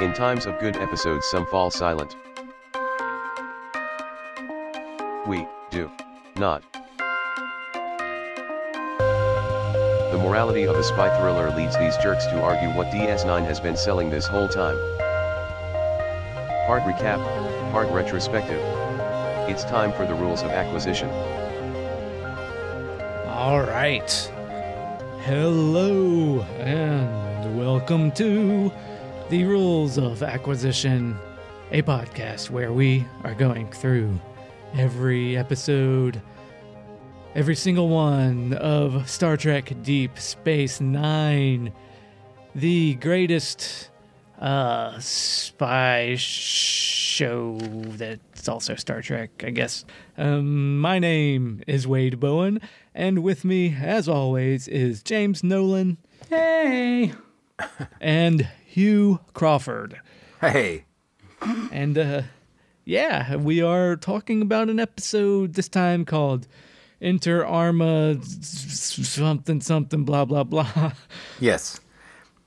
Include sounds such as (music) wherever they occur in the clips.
In times of good episodes, some fall silent. We do not. The morality of a spy thriller leads these jerks to argue what DS9 has been selling this whole time. Part recap, part retrospective. It's time for the rules of acquisition. All right. Hello and welcome to the Rules of Acquisition, a podcast where we are going through every episode, every single one of Star Trek Deep Space Nine, the greatest uh, spy show that's also Star Trek, I guess. Um, my name is Wade Bowen, and with me, as always, is James Nolan. Hey! and Hugh Crawford. Hey. And uh, yeah, we are talking about an episode this time called Inter Arma something something blah blah blah. (laughs) Yes.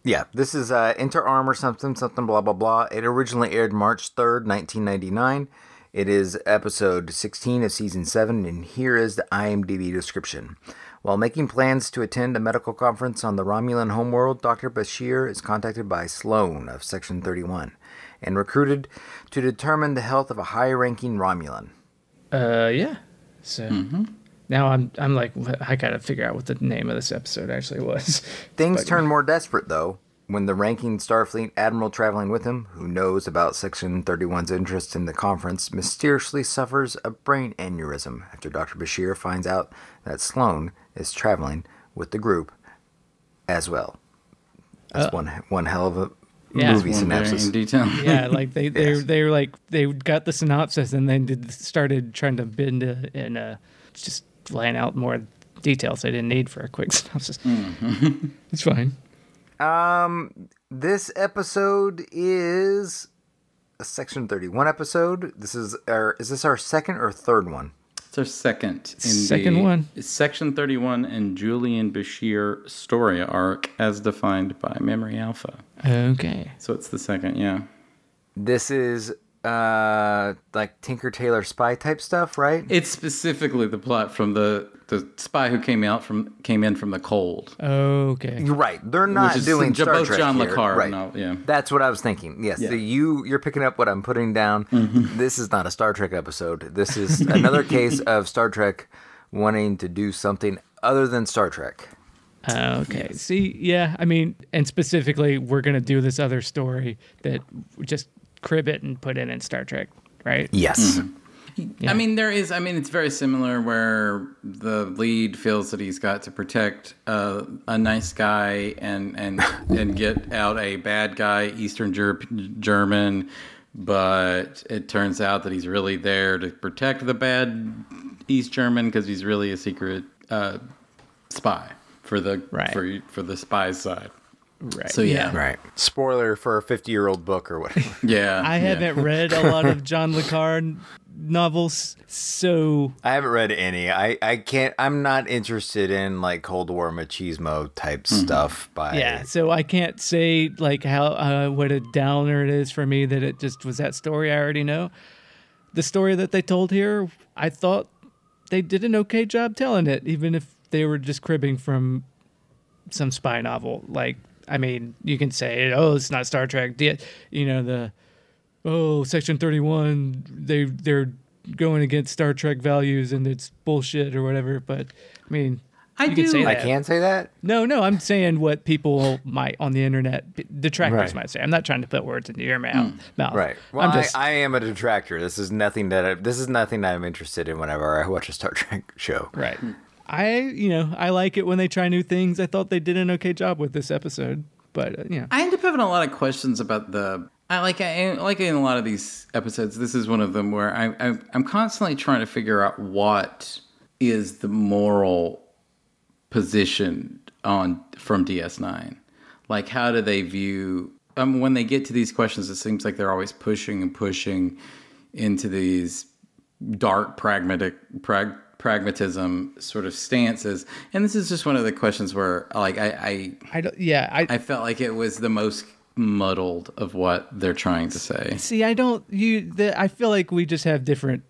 Yeah, this is uh, Inter Arma something something blah blah blah. It originally aired March 3rd, 1999. It is episode 16 of season 7 and here is the IMDb description. While making plans to attend a medical conference on the Romulan homeworld, Dr. Bashir is contacted by Sloan of Section 31 and recruited to determine the health of a high-ranking Romulan. Uh, yeah. So now I'm I'm like I gotta figure out what the name of this episode actually was. Things turn more desperate, though, when the ranking Starfleet admiral traveling with him, who knows about Section 31's interest in the conference, mysteriously suffers a brain aneurysm after Dr. Bashir finds out that Sloan is traveling with the group as well. That's one one hell of a Yeah. movie One very synopsis. in detail. (laughs) yeah, like they they Yes. they were like they got the synopsis and then did started trying to bend uh, and uh, just laying out more details they didn't need for a quick (laughs) synopsis. it's fine. Um, this episode is a Section 31 episode. This is our is this our second or third one? It's our second. In Second the one. Section 31 and Julian Bashir story arc as defined by Memory Alpha. Okay. So it's the second, yeah. This is uh like Tinker Tailor spy type stuff, right? It's specifically the plot from the the spy who came out from came in from the cold. Okay. You're right. They're not is doing J- Star both Trek John here. Le Carre Right. novel, yeah. That's what I was thinking. Yes. Yeah. So you you're picking up what I'm putting down. Mm-hmm. This is not a Star Trek episode. This is another (laughs) case of Star Trek wanting to do something other than Star Trek. Uh, okay. See, yeah, I mean, and specifically, we're gonna do this other story that just crib it and put it in Star Trek, right? Yes. Mm-hmm. I mean, there is. I mean, it's very similar where the lead feels that he's got to protect uh, a nice guy and and (laughs) and get out a bad guy, Eastern Ger- German. But it turns out that he's really there to protect the bad East German because he's really a secret uh, spy for the Right. for for the spy side. Right. So yeah, Right. Spoiler for a 50 year old book or whatever. (laughs) yeah. I yeah. haven't read a lot of John Le Carre novels, so I haven't read any. I, I can't, I'm not interested in like Cold War machismo type stuff by. yeah, so I can't say like how uh, what a downer it is for me that it just was that story I already know. The story that they told here, I thought they did an okay job telling it, even if they were just cribbing from some spy novel. Like, I mean, you can say, "Oh, it's not Star Trek." The- You know the oh, Section Thirty One. They they're going against Star Trek values and it's bullshit or whatever. But I mean, I you can do- say I can't say that? No, no, I'm saying what people might on the internet, detractors Right. might say. I'm not trying to put words into your mouth. Hmm. mouth. Right. Well, I'm just, I, I am a detractor. This is nothing that I, this is nothing that I'm interested in whenever I watch a Star Trek (laughs) show. right. Hmm. I, you know, I like it when they try new things. I thought they did an okay job with this episode, but uh, know, I end up having a lot of questions about the. I like I like in a lot of these episodes. This is one of them where I, I I'm constantly trying to figure out what is the moral position on from DS9. Like, how do they view? Um, when they get to these questions, it seems like they're always pushing and pushing into these dark pragmatic prag, pragmatism sort of stances. And this is just one of the questions where, like, I, I I don't. Yeah, I, I felt like it was the most muddled of what they're trying to say. See, I don't you the, I feel like we just have different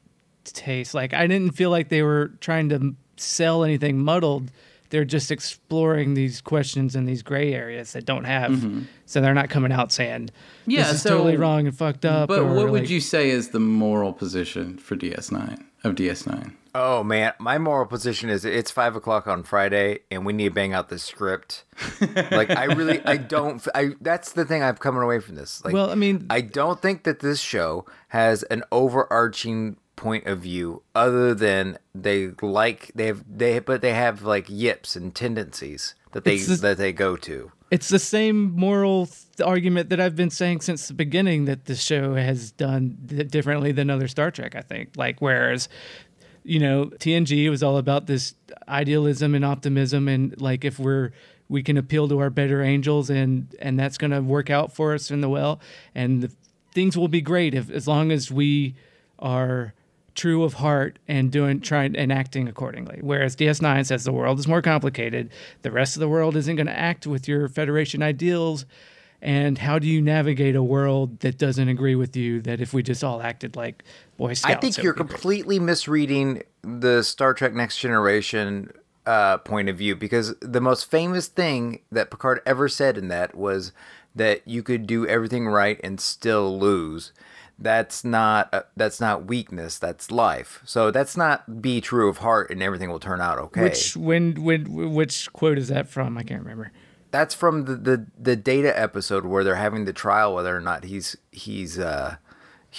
tastes. Like I didn't feel like they were trying to sell anything muddled. They're just exploring these questions in these gray areas that don't have. So they're not coming out saying Mm-hmm. Yeah, this is so- totally wrong and fucked up. But what would you say is the moral position for DS9 of DS9? Oh man, my moral position is it's five o'clock on Friday, and we need to bang out this script. like I really, I (laughs) don't. I that's the thing I'm coming away from this. Like, Well, I mean- I don't think that this show has an overarching point of view other than they like they have they but they have like yips and tendencies that they just- that they go to. It's the same moral th- argument that I've been saying since the beginning that the show has done differently than other Star Trek, I think. Like, whereas, you know, TNG was all about this idealism and optimism, and like if we're we can appeal to our better angels, and and that's going to work out for us in the well, and the, things will be great if as long as we are true of heart and doing trying and acting accordingly. Whereas DS9 says the world is more complicated. The rest of the world isn't going to act with your Federation ideals. And how do you navigate a world that doesn't agree with you? That if we just all acted like Boy Scouts, I think you're great? completely misreading the Star Trek Next Generation uh, point of view because the most famous thing that Picard ever said in that was that you could do everything right and still lose. That's not uh, that's not weakness. That's life. So that's not be true of heart and everything will turn out okay. Which when when which quote is that from? I can't remember. That's from the, the the data episode where they're having the trial whether or not he's he's uh,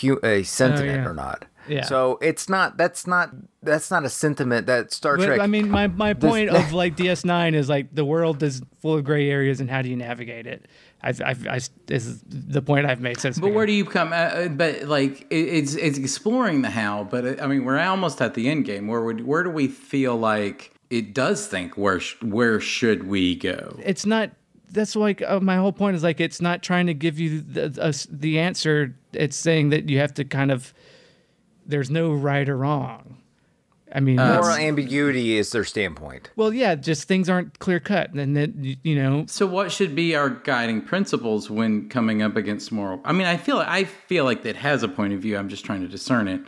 hu- uh sentient Oh, yeah. or not. Yeah. So it's not that's not that's not a sentiment that Star But, Trek. I mean, my, my point of (laughs) like DS9 is like the world is full of gray areas, and how do you navigate it? I've, I've, I, is the point I've made since. the But where do you come? Uh, uh, but like it, it's it's exploring the how. But it, I mean, we're almost at the end game. Where would where do we feel like it does think where sh- where should we go? it's not that's like uh, my whole point is like it's not trying to give you the uh, the answer it's saying that you have to kind of there's no right or wrong i mean moral ambiguity is their standpoint. well yeah just things aren't clear cut and then you- you know So what should be our guiding principles when coming up against moral? I mean, I feel I feel like it has a point of view. I'm just trying to discern it.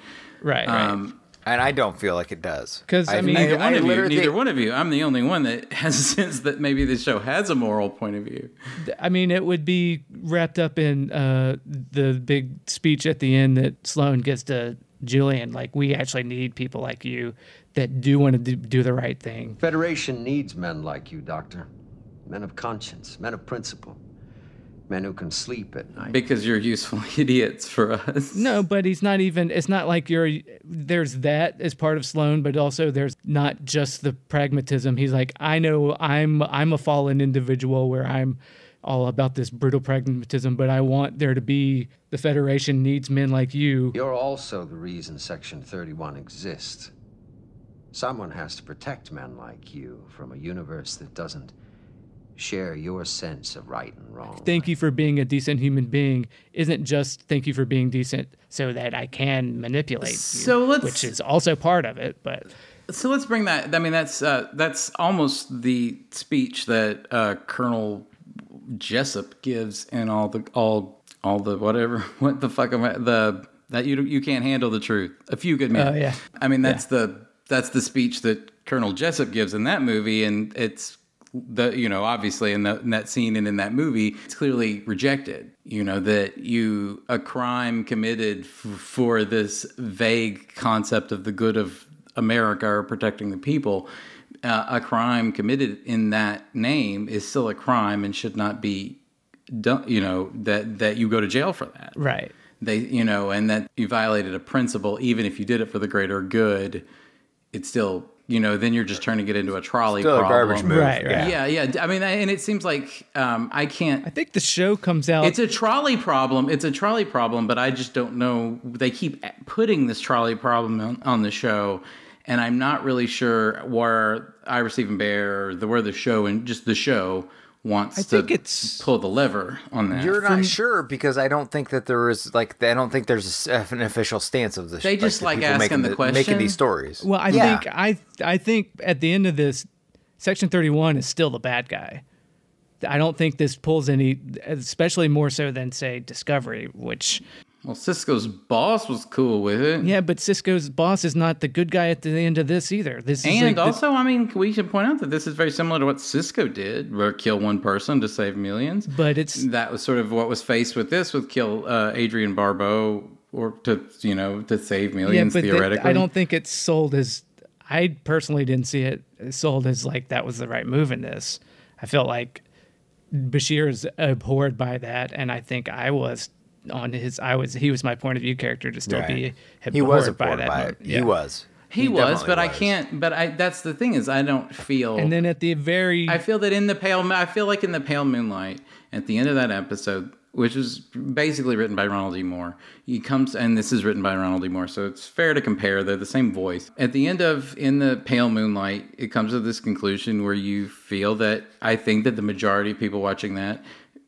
right right Um, And I don't feel like it does. 'Cause, I mean- neither I one of you. Neither one of you. I'm the only one that (laughs) has a sense that maybe this show has a moral point of view. i mean it would be wrapped up in uh the big speech at the end that sloan gives to julian like we actually need people like you that do want to do, do the right thing Federation needs men like you, Doctor. Men of conscience, men of principle, men who can sleep at night. Because you're useful (laughs) idiots for us. No, but he's not even. It's not like you're. There's that as part of Sloan, but also there's not just the pragmatism. He's like, I know I'm I'm a fallen individual where I'm all about this brutal pragmatism, but I want there to be the Federation needs men like you. You're also the reason Section 31 exists. Someone has to protect men like you from a universe that doesn't share your sense of right and wrong. Thank you for being a decent human being. Isn't just thank you for being decent so that I can manipulate you, So let's- which is also part of it. But So let's bring that. I mean, that's uh, that's almost the speech that uh, Colonel Jessup gives in all the all all the whatever. (laughs) What the fuck am I? The that you you can't handle the truth. A few good men. Oh, yeah. I mean, that's the that's the speech that Colonel Jessup gives in that movie, and it's the you know obviously in, the, in that scene and in that movie it's clearly rejected you know that you a crime committed f- for this vague concept of the good of america or protecting the people uh, a crime committed in that name is still a crime and should not be done you know that that you go to jail for that. Right, they you know and that you violated a principle even if you did it for the greater good it's still you know then you're just turning it into a trolley Still a problem. garbage move. Right, right. yeah yeah i mean and it seems like um, i can't I think the show comes out. it's a trolley problem it's a trolley problem but i just don't know they keep putting this trolley problem on, on the show and i'm not really sure where ira steven behr the where the show and just the show wants I to think it's- pull the lever on that You're not sure because I don't think that there is like I don't think there's an official stance of the. They just like people asking making the question? making these stories. Well, I Yeah. think I I think at the end of this, Section Thirty One is still the bad guy. I don't think this pulls any, especially more so than say Discovery, which Well, Sisko's boss was cool with it. yeah, but Sisko's boss is not the good guy at the end of this either. This is And like the- also, I mean, we should point out that this is very similar to what Sisko did, where kill one person to save millions. but it's That was sort of what was faced with this, with kill uh, Adrienne Barbeau, or to you know to save millions yeah, but the- theoretically. I don't think it's sold as. I personally didn't see it sold as like that was the right move in this. I felt like Bashir is abhorred by that, and I think I was on his. I was he was my point of view character to still be He was by abhorred that. by, it. Yeah. He was. he, was, definitely but I can't. But I that's the thing is I don't feel. And then at the very I feel that in the pale, I feel like in the pale moonlight, at the end of that episode, which was basically written by Ronald D. Moore, he comes, and this is written by Ronald D. Moore, so it's fair to compare. They're the same voice. At the end of in the pale moonlight, it comes to this conclusion where you feel that I think that the majority of people watching that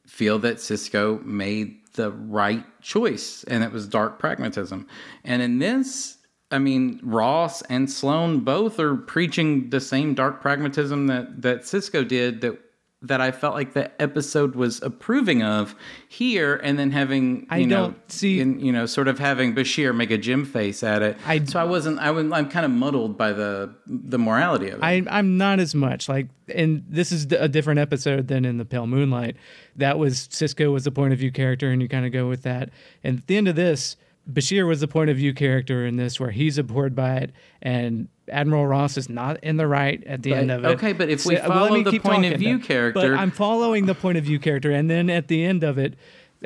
feel that Sisko made the right choice, and it was dark pragmatism. And in this, I mean, Ross and Sloan both are preaching the same dark pragmatism that that Sisko did. That that I felt like the episode was approving of here, and then having I know, don't see- in, you know, sort of having Bashir make a Jim face at it. I- so I wasn't. I was. I'm kind of muddled by the the morality of it. I, I'm not as much like, and this is a different episode than in the Pale Moonlight. That was Sisko was the point of view character, and you kind of go with that. And at the end of this, Bashir was the point of view character in this, where he's abhorred by it, and Admiral Ross is not in the right at the But- end of it. okay, but if we well, let follow me the point of view though. character- but I'm following the point of view character, and then at the end of it.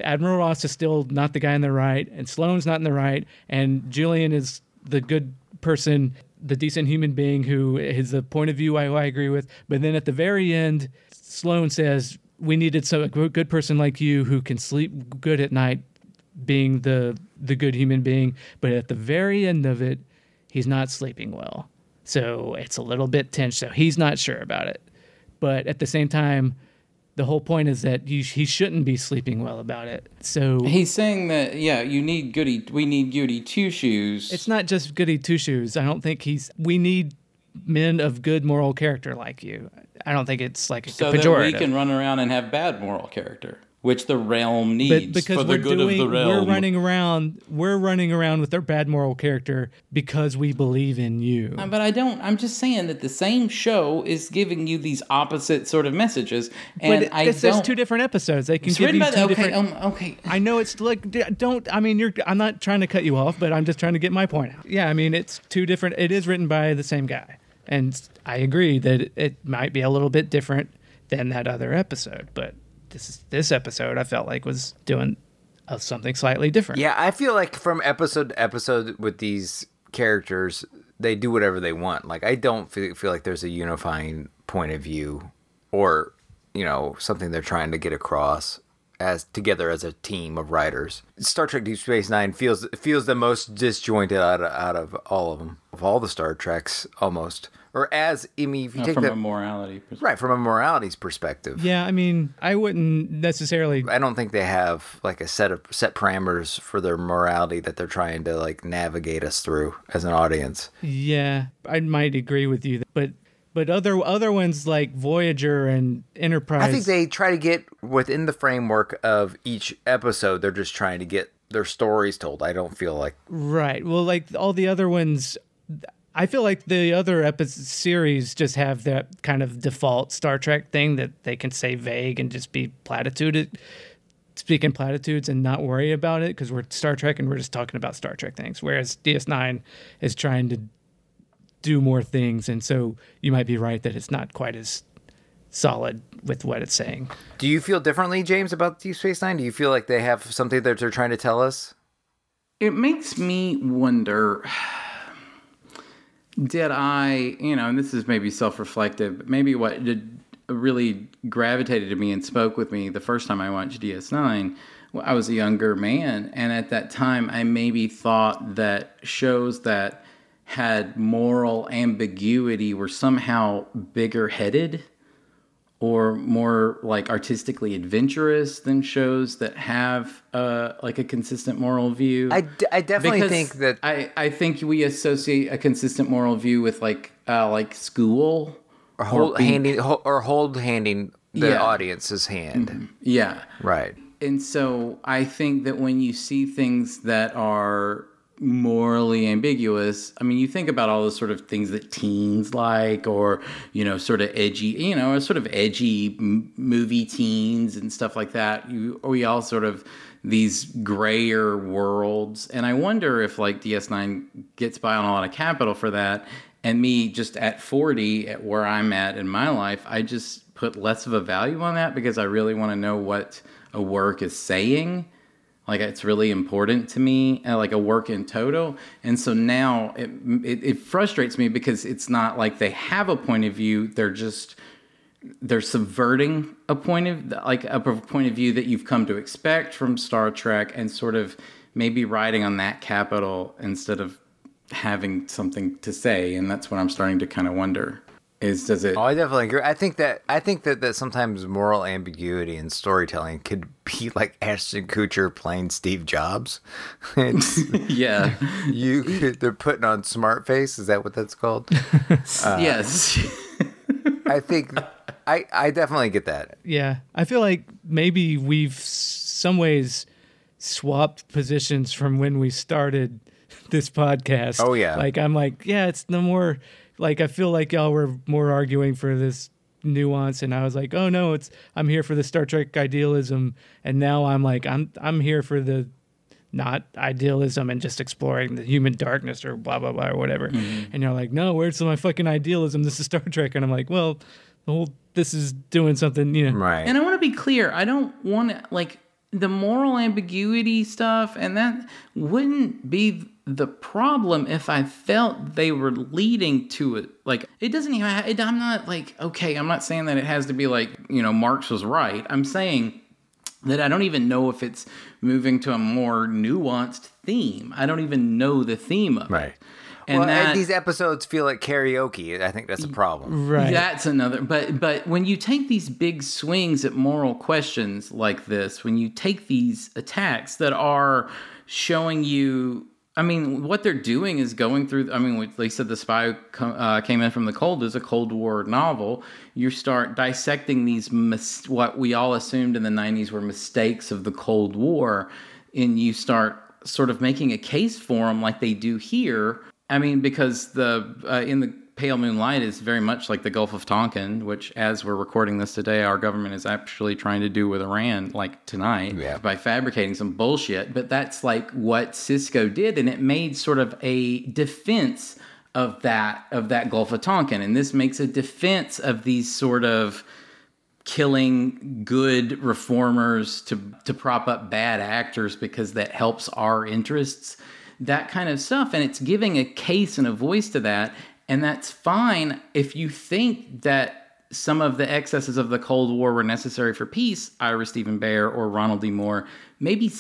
Admiral Ross is still not the guy in the right, and Sloan's not in the right, and Julian is the good person, the decent human being who is the point of view I, I agree with. But then at the very end, Sloan says, "We needed some a good person like you who can sleep good at night, being the the good human being." But at the very end of it, he's not sleeping well, so it's a little bit tense. So he's not sure about it. But at the same time, the whole point is that you, he shouldn't be sleeping well about it. So He's saying that yeah, you need goody. We need goody two shoes. it's not just goody two shoes. I don't think he's. We need men of good moral character like you. I don't think it's like a so that we can run around and have bad moral character, which the realm but needs because for the we're good doing, of the realm. we're running around. We're running around with our bad moral character because we believe in you. Uh, But I don't. I'm just saying that the same show is giving you these opposite sort of messages, and but I this is two different episodes. They can it's give written you by two the, okay. different. Um, okay. I know it's like don't. I mean, you're. I'm not trying to cut you off, but I'm just trying to get my point out. Yeah, I mean, it's two different. It is written by the same guy, and I agree that it, it might be a little bit different than that other episode. But this this episode, I felt like was doing uh, something slightly different. Yeah, I feel like from episode to episode with these characters, they do whatever they want. Like I don't feel, feel like there's a unifying point of view or, you know, something they're trying to get across as together as a team of writers. Star Trek Deep Space 9 feels feels the most disjointed out of, out of all of them. Of all the Star Treks almost. Or as I mean, if you Uh, take from that a morality perspective. right from a morality's perspective. Yeah, I mean, I wouldn't necessarily. I don't think they have like a set of set parameters for their morality that they're trying to like navigate us through as an audience. Yeah, I might agree with you, but but other other ones like Voyager and Enterprise. I think they try to get within the framework of each episode. They're just trying to get their stories told. I don't feel like Right. Well, like all the other ones, I feel like the other episode series just have that kind of default Star Trek thing that they can say vague and just be platitude, speaking platitudes and not worry about it because we're Star Trek and we're just talking about Star Trek things. Whereas DS9 is trying to do more things, and so you might be right that it's not quite as solid with what it's saying. Do you feel differently, James, about Deep Space Nine? Do you feel like they have something that they're trying to tell us? it makes me wonder did I, you know, and this is maybe self reflective, but maybe what did really gravitated to me and spoke with me the first time I watched DS9. well, I was a younger man, and at that time, I maybe thought that shows that had moral ambiguity were somehow bigger headed or more like artistically adventurous than shows that have uh, like a consistent moral view. I, d- I definitely Because think that I, I think we associate a consistent moral view with like uh, like school or hold being- handing or hold handing the Yeah. audience's hand. Yeah. Right. And so I think that when you see things that are morally ambiguous, I mean, you think about all the sort of things that teens like, or, you know, sort of edgy, you know, sort of edgy movie teens and stuff like that. You, we all sort of these grayer worlds. And I wonder if like DS9 gets by on a lot of capital for that. And me just at 40, at where I'm at in my life, I just put less of a value on that because I really want to know what a work is saying like it's really important to me uh, like a work in total. And so now it, it it frustrates me because it's not like they have a point of view. They're just they're subverting a point of like a point of view that you've come to expect from Star Trek and sort of maybe riding on that capital instead of having something to say. And that's what I'm starting to kind of wonder is does it Oh, I definitely agree. I think that I think that, that sometimes moral ambiguity in storytelling could be (laughs) like Ashton Kutcher playing Steve Jobs. (laughs) It's (laughs) yeah you they're putting on smart face. Is that what that's called? Uh, yes I think I I definitely get that. Yeah, I feel like maybe we've s- some ways swapped positions from when we started this podcast. Oh, yeah. like I'm like, yeah, it's no more. Like I feel like y'all were more arguing for this nuance, and I was like, oh no, it's I'm here for the Star Trek idealism, and now I'm like, I'm I'm here for the not idealism and just exploring the human darkness or blah blah blah or whatever. Mm-hmm. And you're like, no, where's my fucking idealism? This is Star Trek, and I'm like, well, the whole this is doing something, you know. Right. And I want to be clear. I don't want to like the moral ambiguity stuff, and that wouldn't be the problem if I felt they were leading to it. Like it doesn't even. ha- It, I'm not like okay. I'm not saying that it has to be like you know Marx was right. I'm saying that I don't even know if it's moving to a more nuanced theme. I don't even know the theme of Right. it. And well, that, these episodes feel like karaoke. I think that's a problem. Right. That's another. But but when you take these big swings at moral questions like this, when you take these attacks that are showing you. I mean, what they're doing is going through. I mean, they said the spy co- uh, came in from the cold is a Cold War novel. You start dissecting these mis- what we all assumed in the '90s were mistakes of the Cold War, and you start sort of making a case for them like they do here. I mean, because the uh, in the pale moonlight is very much like the Gulf of Tonkin, which, as we're recording this today, our government is actually trying to do with Iran, like tonight, Yeah. by fabricating some bullshit. But that's like what Sisko did, and it made sort of a defense of that of that Gulf of Tonkin, and this makes a defense of these sort of killing good reformers to to prop up bad actors because that helps our interests that kind of stuff and it's giving a case and a voice to that and that's fine if you think that some of the excesses of the cold war were necessary for peace ira steven behr or ronald d moore maybe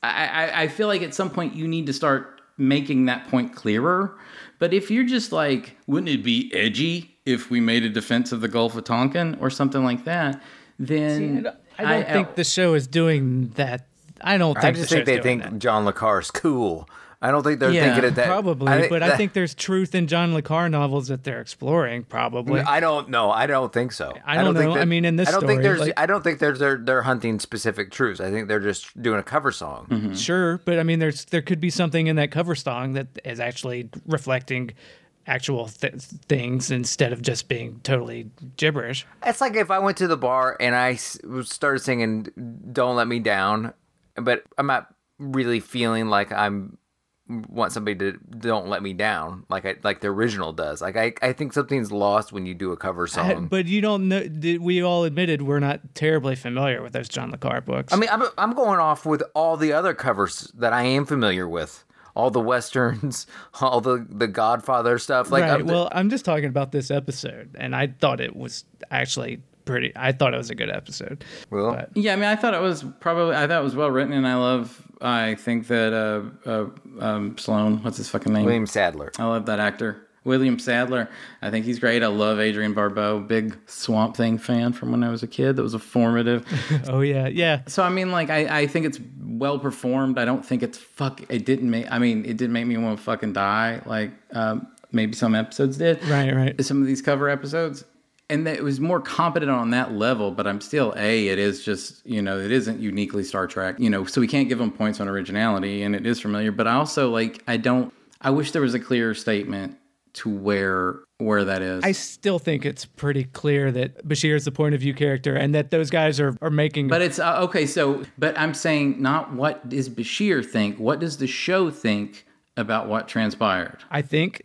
I feel like at some point you need to start making that point clearer but if you're just like wouldn't it be edgy if we made a defense of the gulf of tonkin or something like that then I don't think the show is doing that. I don't think I just the think they think that. John Le Carre's cool. I don't think they're Yeah, thinking of that. Probably, thi- but I think there's truth in John Le Carre novels that they're exploring. Probably. I don't know. I don't think so. I don't think know. I mean, in this I don't story, think there's. like- I don't think there's. They're, they're hunting specific truths. I think they're just doing a cover song. Mm-hmm. Sure, but I mean, there's there could be something in that cover song that is actually reflecting actual th- things instead of just being totally gibberish. It's like if I went to the bar and I s- started singing "Don't Let Me Down," but I'm not really feeling like I'm want somebody to don't let me down like I like the original does. Like I, I think something's lost when you do a cover I- song. but you don't know. Did, we all admitted we're not terribly familiar with those John Le Carre books. I mean, I'm, I'm going off with all the other covers that I am familiar with. All the westerns, (laughs) all the the Godfather stuff. Like, right. I'm- well, I'm just talking about this episode, and I thought it was actually pretty. I thought it was a good episode. Well, but- Yeah, I mean, I thought it was probably, I thought it was well written, and I love, I think that uh, uh, um, Sloan, what's his fucking name? William Sadler. I love that actor. William Sadler. I think he's great. I love Adrienne Barbeau. Big Swamp Thing fan from when I was a kid. That was a formative. (laughs) Oh yeah, yeah. so I mean, like, I, I think it's well performed. I don't think it's fuck. It didn't make. I mean, it didn't make me want to fucking die. Like um, maybe some episodes did. Right, right. Some of these cover episodes. And that it was more competent on that level, but I'm still a. It is just you know it isn't uniquely Star Trek, you know, so we can't give them points on originality, and it is familiar. But I also like I don't. I wish there was a clearer statement to where where that is. I still think it's pretty clear that Bashir is the point of view character and that those guys are, are making. But it's uh, okay. So, but I'm saying not what does Bashir think. What does the show think about what transpired? I think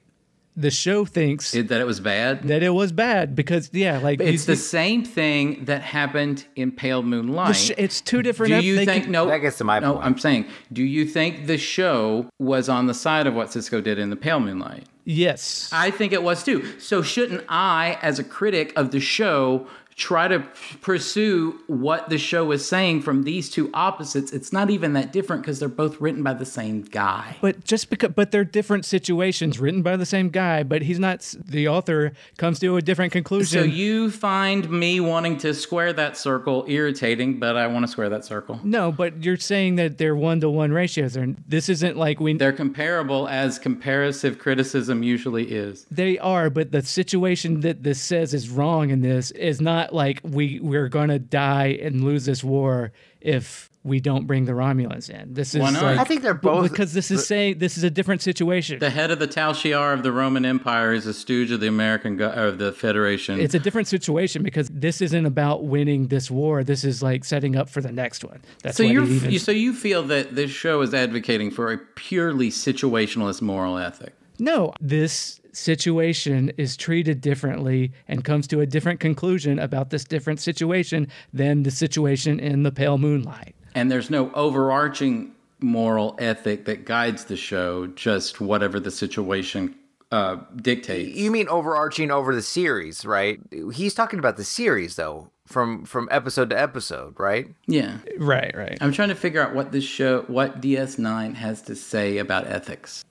the show thinks It- that it was bad. that it was bad because, yeah, like It's you- the same thing that happened in Pale Moonlight. the sh- it's two different. do ep- you they think could- no? That gets to my no, point. I'm saying, do you think the show was on the side of what Sisko did in the Pale Moonlight? Yes. I think it was too. So shouldn't I, as a critic of the show, try to pursue what the show is saying from these two opposites? It's not even that different because they're both written by the same guy. But just because, but they're different situations written by the same guy, but he's not, the author comes to a different conclusion. So you find me wanting to square that circle irritating, but I want to square that circle. no, but you're saying that they're one to one ratios. And this isn't like we, They're comparable as comparative criticism usually is. they are, but the situation that this says is wrong in this is not like we, we're going to die and lose this war if we don't bring the Romulans in. This is Why not? like, I think they're both because this is saying this is a different situation. The head of the Tal Shiar of the Roman Empire is a stooge of the American go- of the Federation. it's a different situation because this isn't about winning this war. This is like setting up for the next one. That's so you it even. you so you feel that this show is advocating for a purely situationalist moral ethic. no, this situation is treated differently and comes to a different conclusion about this different situation than the situation in the pale moonlight. And there's no overarching moral ethic that guides the show, just whatever the situation uh, dictates. You mean overarching over the series, right? He's talking about the series though, from from episode to episode, right? yeah. Right, right. I'm trying to figure out what this show, what DS9 has to say about ethics.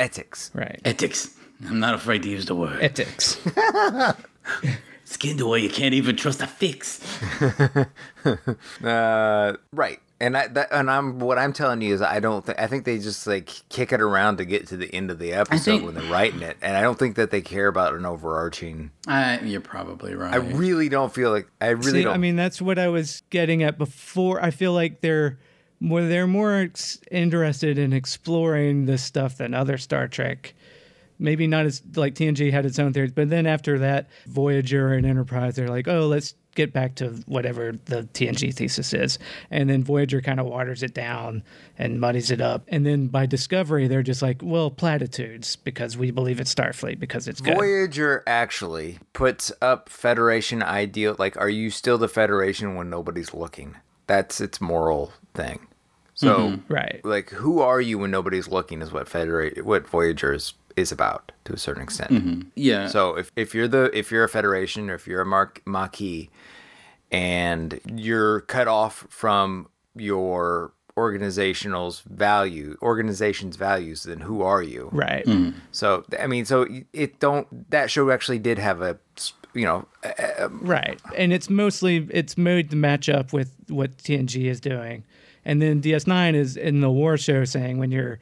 Ethics. Right. Ethics. I'm not afraid to use the word. Ethics. (laughs) Skin Skinned away, you can't even trust a fix. (laughs) Uh, right. And I that, and I'm what I'm telling you is I don't think I think they just like kick it around to get to the end of the episode think- when they're writing it, and I don't think that they care about an overarching. I, you're probably right. I really don't feel like I really See, don't. I mean, that's what I was getting at before. I feel like they're more they're more ex- interested in exploring this stuff than other Star Trek. Maybe not as like TNG had its own theories, but then after that, Voyager and Enterprise, they're like, oh, let's get back to whatever the TNG thesis is, and then Voyager kind of waters it down and muddies it up, and then by Discovery, they're just like, well, platitudes because we believe it's Starfleet because it's good. Voyager actually puts up Federation ideal. Like, are you still the Federation when nobody's looking? That's its moral thing. So, mm-hmm. right. like, who are you when nobody's looking? Is what Federate what Voyager is, is about to a certain extent. Mm-hmm. yeah. So if, if you're the if you're a federation or if you're a mark Maquis and you're cut off from your organizational's value organization's values, then who are you? Right. Mm-hmm. So I mean, so it don't that show actually did have a you know Right. And it's mostly it's made to match up with what TNG is doing. And then DS9 is in the war show saying when you're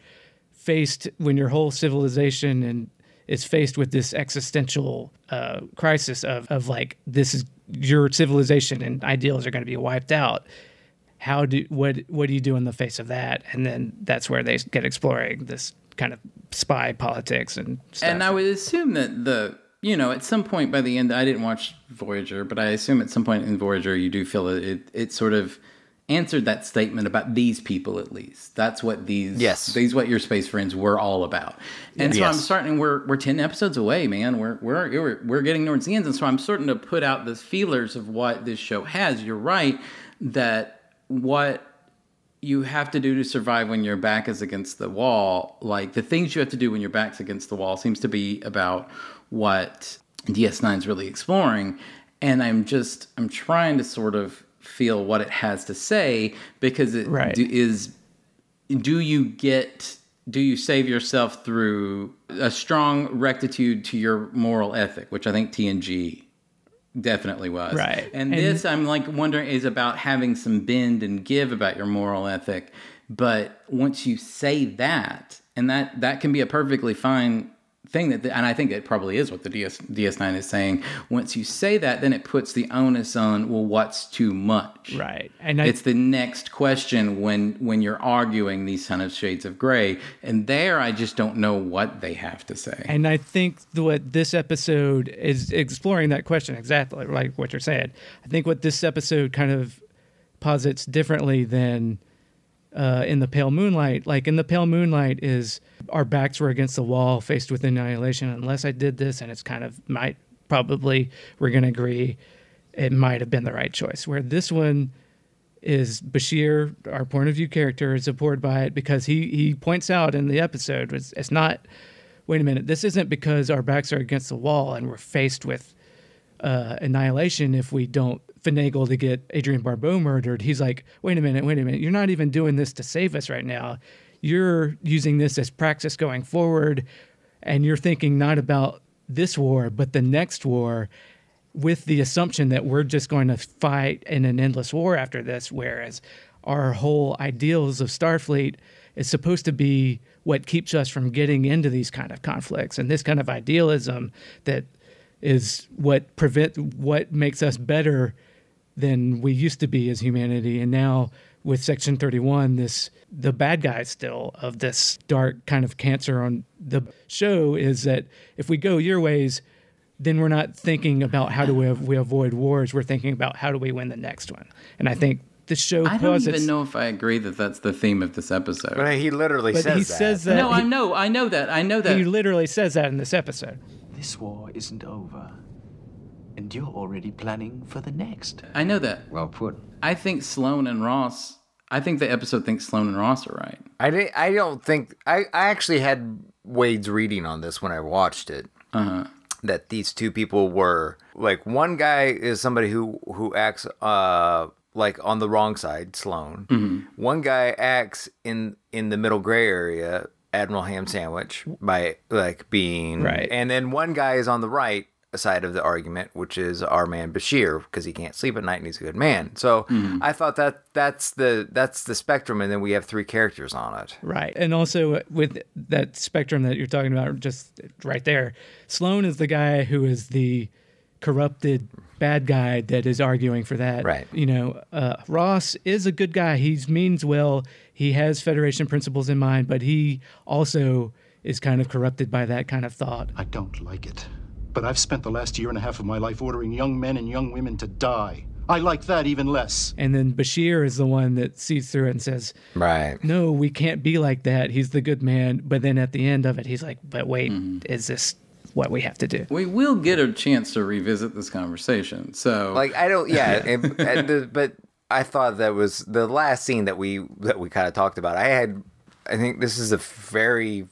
faced when your whole civilization and is faced with this existential uh, crisis of, of like this is your civilization and ideals are going to be wiped out. How do what what do you do in the face of that? And then that's where they get exploring this kind of spy politics and stuff. And I would assume that the you know at some point by the end I didn't watch Voyager, but I assume at some point in Voyager you do feel it it sort of answered that statement about these people at least. That's what these Yes. these what your space friends were all about. And so I'm starting we're we're 10 episodes away, man. We're we're we're, we're getting towards the end and so I'm starting to put out the feelers of what this show has. You're right that what you have to do to survive when your back is against the wall, like the things you have to do when your back's against the wall, seems to be about what DS9 is really exploring. And I'm just, I'm trying to sort of feel what it has to say because it Right. do, is, do you get, do you save yourself through a strong rectitude to your moral ethic, which I think TNG definitely was. Right. And, And- this, I'm like wondering, is about having some bend and give about your moral ethic. But once you say that, and that that can be a perfectly fine thing that, and I think it probably is what the DS, DS9 is saying. Once you say that, then it puts the onus on, well, what's too much? Right. And I, it's the next question when when you're arguing these kind of shades of gray, and there I just don't know what they have to say. And I think what this episode is exploring that question exactly, like what you're saying. I think what this episode kind of posits differently than uh, in the Pale Moonlight. Like in the Pale Moonlight, is our backs were against the wall, faced with annihilation. Unless I did this, and it's kind of might probably we're gonna agree it might have been the right choice. Where this one is Bashir, our point of view character, is supported by it because he he points out in the episode it's, it's not. Wait a minute, this isn't because our backs are against the wall and we're faced with uh, annihilation if we don't finagle to get Adrienne Barbeau murdered. He's like, wait a minute, wait a minute, you're not even doing this to save us right now. You're using this as praxis going forward, and you're thinking not about this war, but the next war with the assumption that we're just going to fight in an endless war after this, whereas our whole ideals of Starfleet is supposed to be what keeps us from getting into these kind of conflicts and this kind of idealism that is what prevent what makes us better than we used to be as humanity and now with section 31 this the bad guy still of this dark kind of cancer on the show is that if we go your ways then we're not thinking about how do we, we avoid wars we're thinking about how do we win the next one and i think the show I don't even know if I agree that that's the theme of this episode. But he literally but says he that. says that no, he, I know, I know that, I know that. he literally says that in this episode This war isn't over. And you're already planning for the next. I know that. Well put. I think Sloan and Ross. I think the episode thinks Sloan and Ross are right. I didn't, I don't think I, I actually had Wade's reading on this when I watched it. Uh-huh. That these two people were like one guy is somebody who who acts uh like on the wrong side, Sloan. Mm-hmm. One guy acts in in the middle gray area, Admiral Ham Sandwich, by like being Right. and then one guy is on the right side of the argument, which is our man Bashir, because he can't sleep at night and he's a good man. So Mm-hmm. I thought that that's the that's the spectrum, and then we have three characters on it. Right. And also with that spectrum that you're talking about, just right there, Sloan is the guy who is the corrupted bad guy that is arguing for that. Right. You know, uh, Ross is a good guy. He means well. He has Federation principles in mind, but he also is kind of corrupted by that kind of thought. I don't like it. But I've spent the last year and a half of my life ordering young men and young women to die. I like that even less. And then Bashir is the one that sees through it and says, Right. no, we can't be like that. He's the good man. But then at the end of it, he's like, but wait, mm-hmm. is this what we have to do? We will get a chance to revisit this conversation. So, Like I don't, yeah, (laughs) and, and but I thought that was the last scene that we that we kind of talked about. I had, I think this is a very,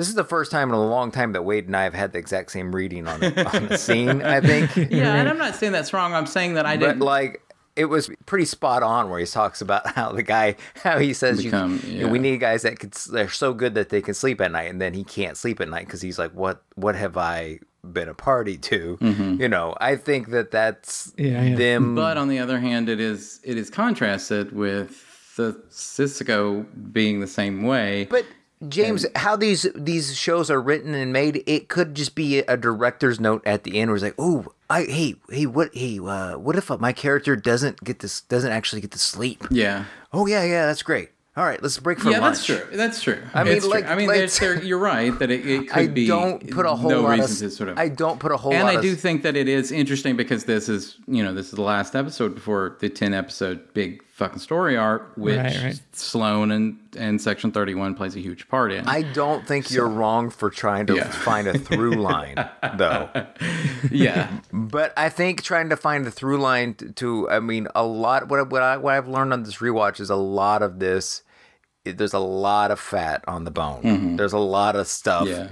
this is the first time in a long time that Wade and I have had the exact same reading on the, on the scene. I think, (laughs) yeah, and I'm not saying that's wrong. I'm saying that I but didn't. like it was pretty spot on where he talks about (laughs) how the guy how he says you, Become- you know, we need guys that could they're so good that they can sleep at night and then he can't sleep at night because he's like what what have I been a party to mm-hmm. you know I think that that's Yeah, yeah. them but on the other hand, it is it is contrasted with the Sisko being the same way. But James, how these these shows are written and made, it could just be a director's note at the end where it's like, "Oh, I hey hey what hey uh, what if my character doesn't get this doesn't actually get to sleep? yeah. Oh yeah yeah that's great. All right, let's break for yeah, lunch. Yeah, that's true. That's true. I mean, It's true. I mean, like- there's, there, (laughs) you're right that it, it could I be. don't put a whole no lot reason of to sort of. I don't put a whole and I of do think that it is interesting because this is, you know, this is the last episode before the ten episode big fucking story arc, which Right, right. Sloan and and Section Thirty One plays a huge part in. I don't think you're wrong for trying to Yeah. find a through (laughs) line though. yeah, But I think trying to find a through line to, to I mean, a lot. What I- what I what I've learned on this rewatch is a lot of this. It, there's a lot of fat on the bone. Mm-hmm. There's a lot of stuff. yeah.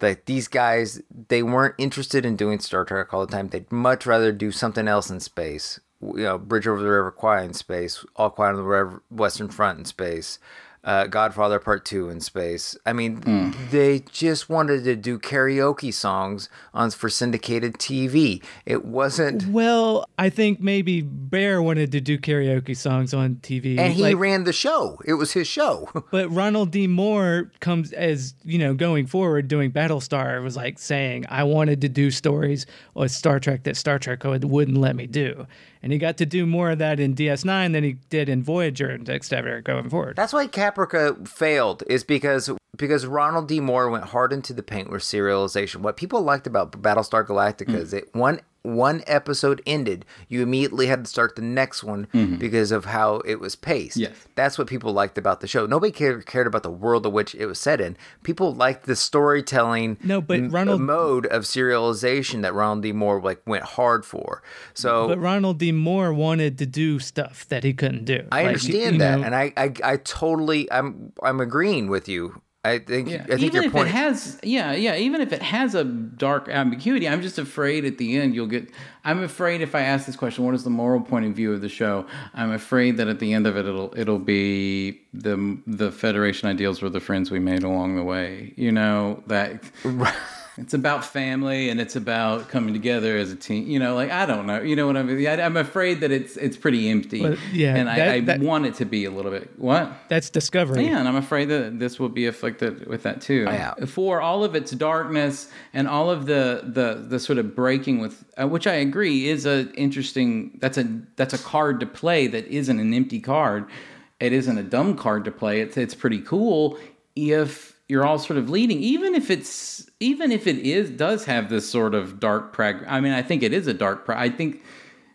That these guys they weren't interested in doing Star Trek all the time. They'd much rather do something else in space. You know, Bridge over the River Kwai in space, All Quiet on the Western Front in space. uh, Godfather Part Two in space. I mean, Hmm. they just wanted to do karaoke songs on for syndicated TV. It wasn't, Well, I think maybe Behr wanted to do karaoke songs on TV. and he like- ran the show. It was his show. (laughs) But Ronald D. Moore comes as, you know, going forward doing Battlestar was like saying, I wanted to do stories on Star Trek that Star Trek wouldn't let me do. And he got to do more of that in DS9 than he did in Voyager and Dexter going forward. That's why Caprica failed is because because Ronald D. Moore went hard into the paint with serialization. What people liked about Battlestar Galactica hmm. is it one one episode ended, you immediately had to start the next one mm-hmm. because of how it was paced. Yes. That's what people liked about the show. Nobody cared, cared about the world of which it was set in. People liked the storytelling No, but m- Ronald- mode of serialization that Ronald D. Moore like went hard for. So But Ronald D. Moore wanted to do stuff that he couldn't do. I Like, understand you that, know, and I, I, I totally, I'm, I'm agreeing with you. I think, Yeah. I think even if point. it has, yeah, yeah. Even if it has a dark ambiguity, I'm just afraid at the end you'll get. I'm afraid if I ask this question, what is the moral point of view of the show? I'm afraid that at the end of it, it'll it'll be the the Federation ideals were the friends we made along the way. You know that. It's about family and it's about coming together as a team. You know, like I don't know. You know what I mean? I, I'm afraid that it's it's pretty empty. But, yeah, and that- I, I that- want it to be a little bit what. that's Discovery. Yeah, and I'm afraid that this will be afflicted with that too. Yeah. For all of its darkness and all of the the the sort of breaking with, uh, which I agree is a interesting. That's a that's a card to play that isn't an empty card. It isn't a dumb card to play. It's it's pretty cool if you're all sort of leading, even if it's even if it is does have this sort of dark prag. I mean, I think it is a dark. Pra- I think.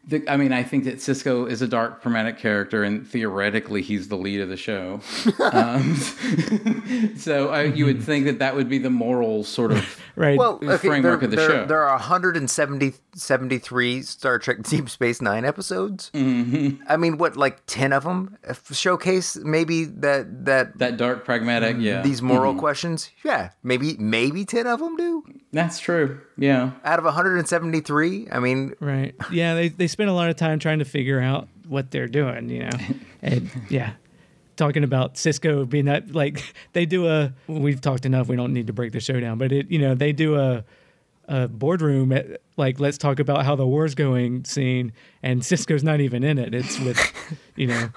The, I mean, I think that Sisko is a dark, pragmatic character, and theoretically, he's the lead of the show. (laughs) um, (laughs) so I, you would think that that would be the moral sort of (laughs) Right. well, the okay, framework there, of the there, show. There are 170, 73 Star Trek Deep Space Nine episodes. Mm-hmm. I mean, what, like ten of them showcase maybe that that that dark, pragmatic. Yeah, these moral questions? Yeah, maybe maybe ten of them do that's true. Yeah, out of 173. I mean, Right. Yeah, they they spend a lot of time trying to figure out what they're doing, you know. (laughs) And yeah. Talking about Sisko being that like they do a we've talked enough, we don't need to break the show down, but it you know, they do a a boardroom at, like let's talk about how the war's going scene and Sisko's not even in it. It's with (laughs) you know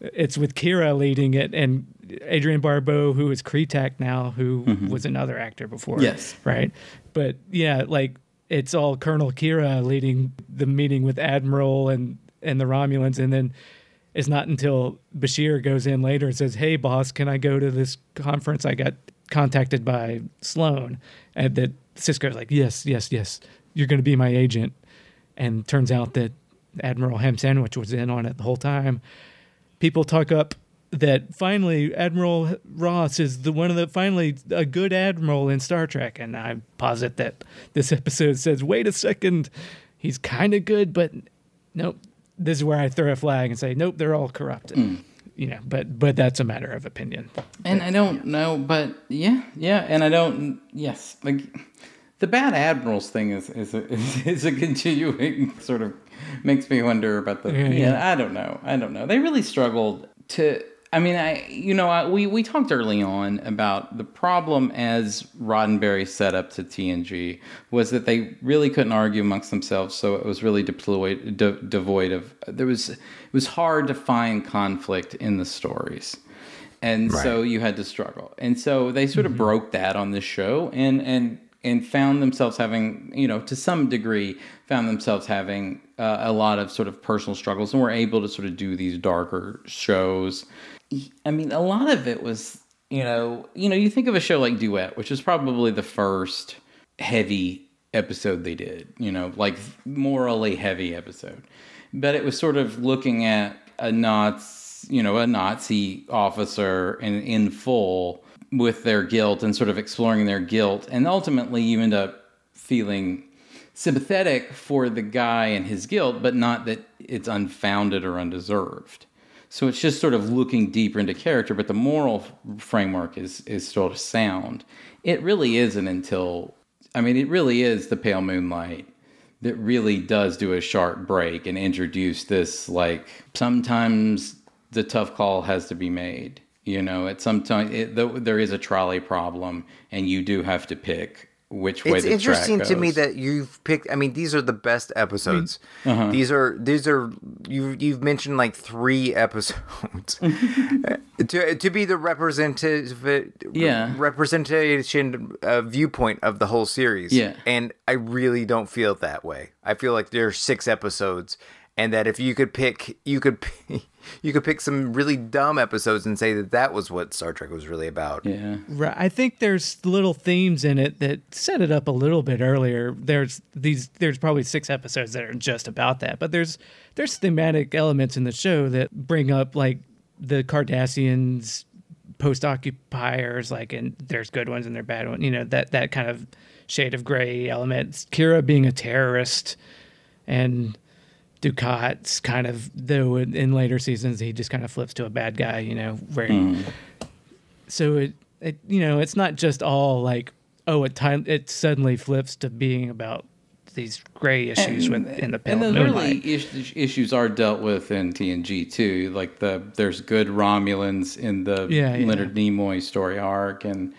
it's with Kira leading it and Adrienne Barbeau, who is Cretak now, who mm-hmm. was another actor before. Yes. Right. But yeah, like it's all Colonel Kira leading the meeting with Admiral and, and the Romulans. And then it's not until Bashir goes in later and says, Hey, boss, can I go to this conference? I got contacted by Sloan. And that Sisko's like, Yes, yes, yes. You're going to be my agent. And turns out that Admiral Ham Sandwich was in on it the whole time people talk up that finally Admiral Ross is the one of the finally a good admiral in Star Trek, and I posit that this (laughs) episode says, "Wait a second, he's kind of good, but nope." This is where I throw a flag and say, "Nope, they're all corrupted." Mm. You know, but but that's a matter of opinion. and I don't know, but yeah, yeah, and I don't. Yes, like the bad admirals thing is is a, (laughs) is, a continuing (laughs) sort of makes me wonder about the. Yeah, Yeah, yeah. I don't know. I don't know. They really struggled to. I mean, I you know I, we we talked early on about the problem as Roddenberry set up to TNG was that they really couldn't argue amongst themselves, so it was really deployed de, devoid of there was it was hard to find conflict in the stories. And so you had to struggle. And so they sort of broke that on this show and and and found themselves having you know to some degree found themselves having uh, a lot of sort of personal struggles and were able to sort of do these darker shows i mean a lot of it was you know you know you think of a show like duet which is probably the first heavy episode they did you know like morally heavy episode but it was sort of looking at a Nazi, you know, a Nazi officer in, in full with their guilt and sort of exploring their guilt. And ultimately, you end up feeling sympathetic for the guy and his guilt, but not that it's unfounded or undeserved. So it's just sort of looking deeper into character, but the moral framework is is still sound. It really isn't until I mean, it really is the pale moonlight that really does do a sharp break and introduce this like sometimes the tough call has to be made You know, at some time it, the, there is a trolley problem, and you do have to pick which way It's interesting to me that you've picked. I mean, these are the best episodes. uh-huh. These are these are you you've mentioned like three (laughs) episodes to to be the representative Yeah. representation uh, viewpoint of the whole series. Yeah. and I really don't feel that way. I feel like there are six episodes, and that if you could pick, you could (laughs) pick, you could pick some really dumb episodes and say that that was what Star Trek was really about. yeah. Right. I think there's little themes in it that set it up a little bit earlier. There's these there's probably six episodes that are just about that, but there's there's thematic elements in the show that bring up like the Cardassians post occupiers like and there's good ones and there's bad ones, you know, that that kind of shade of gray elements. Kira being a terrorist and Dukat's kind of though in, in later seasons he just kind of flips to a bad guy, you know, where he, hmm. so it, it you know it's not just all like oh it time it suddenly flips to being about these gray issues with in the pale and those moonlight. really is- issues are dealt with in TNG too. Like the there's good Romulans in the Yeah, yeah. Leonard Nimoy story arc, and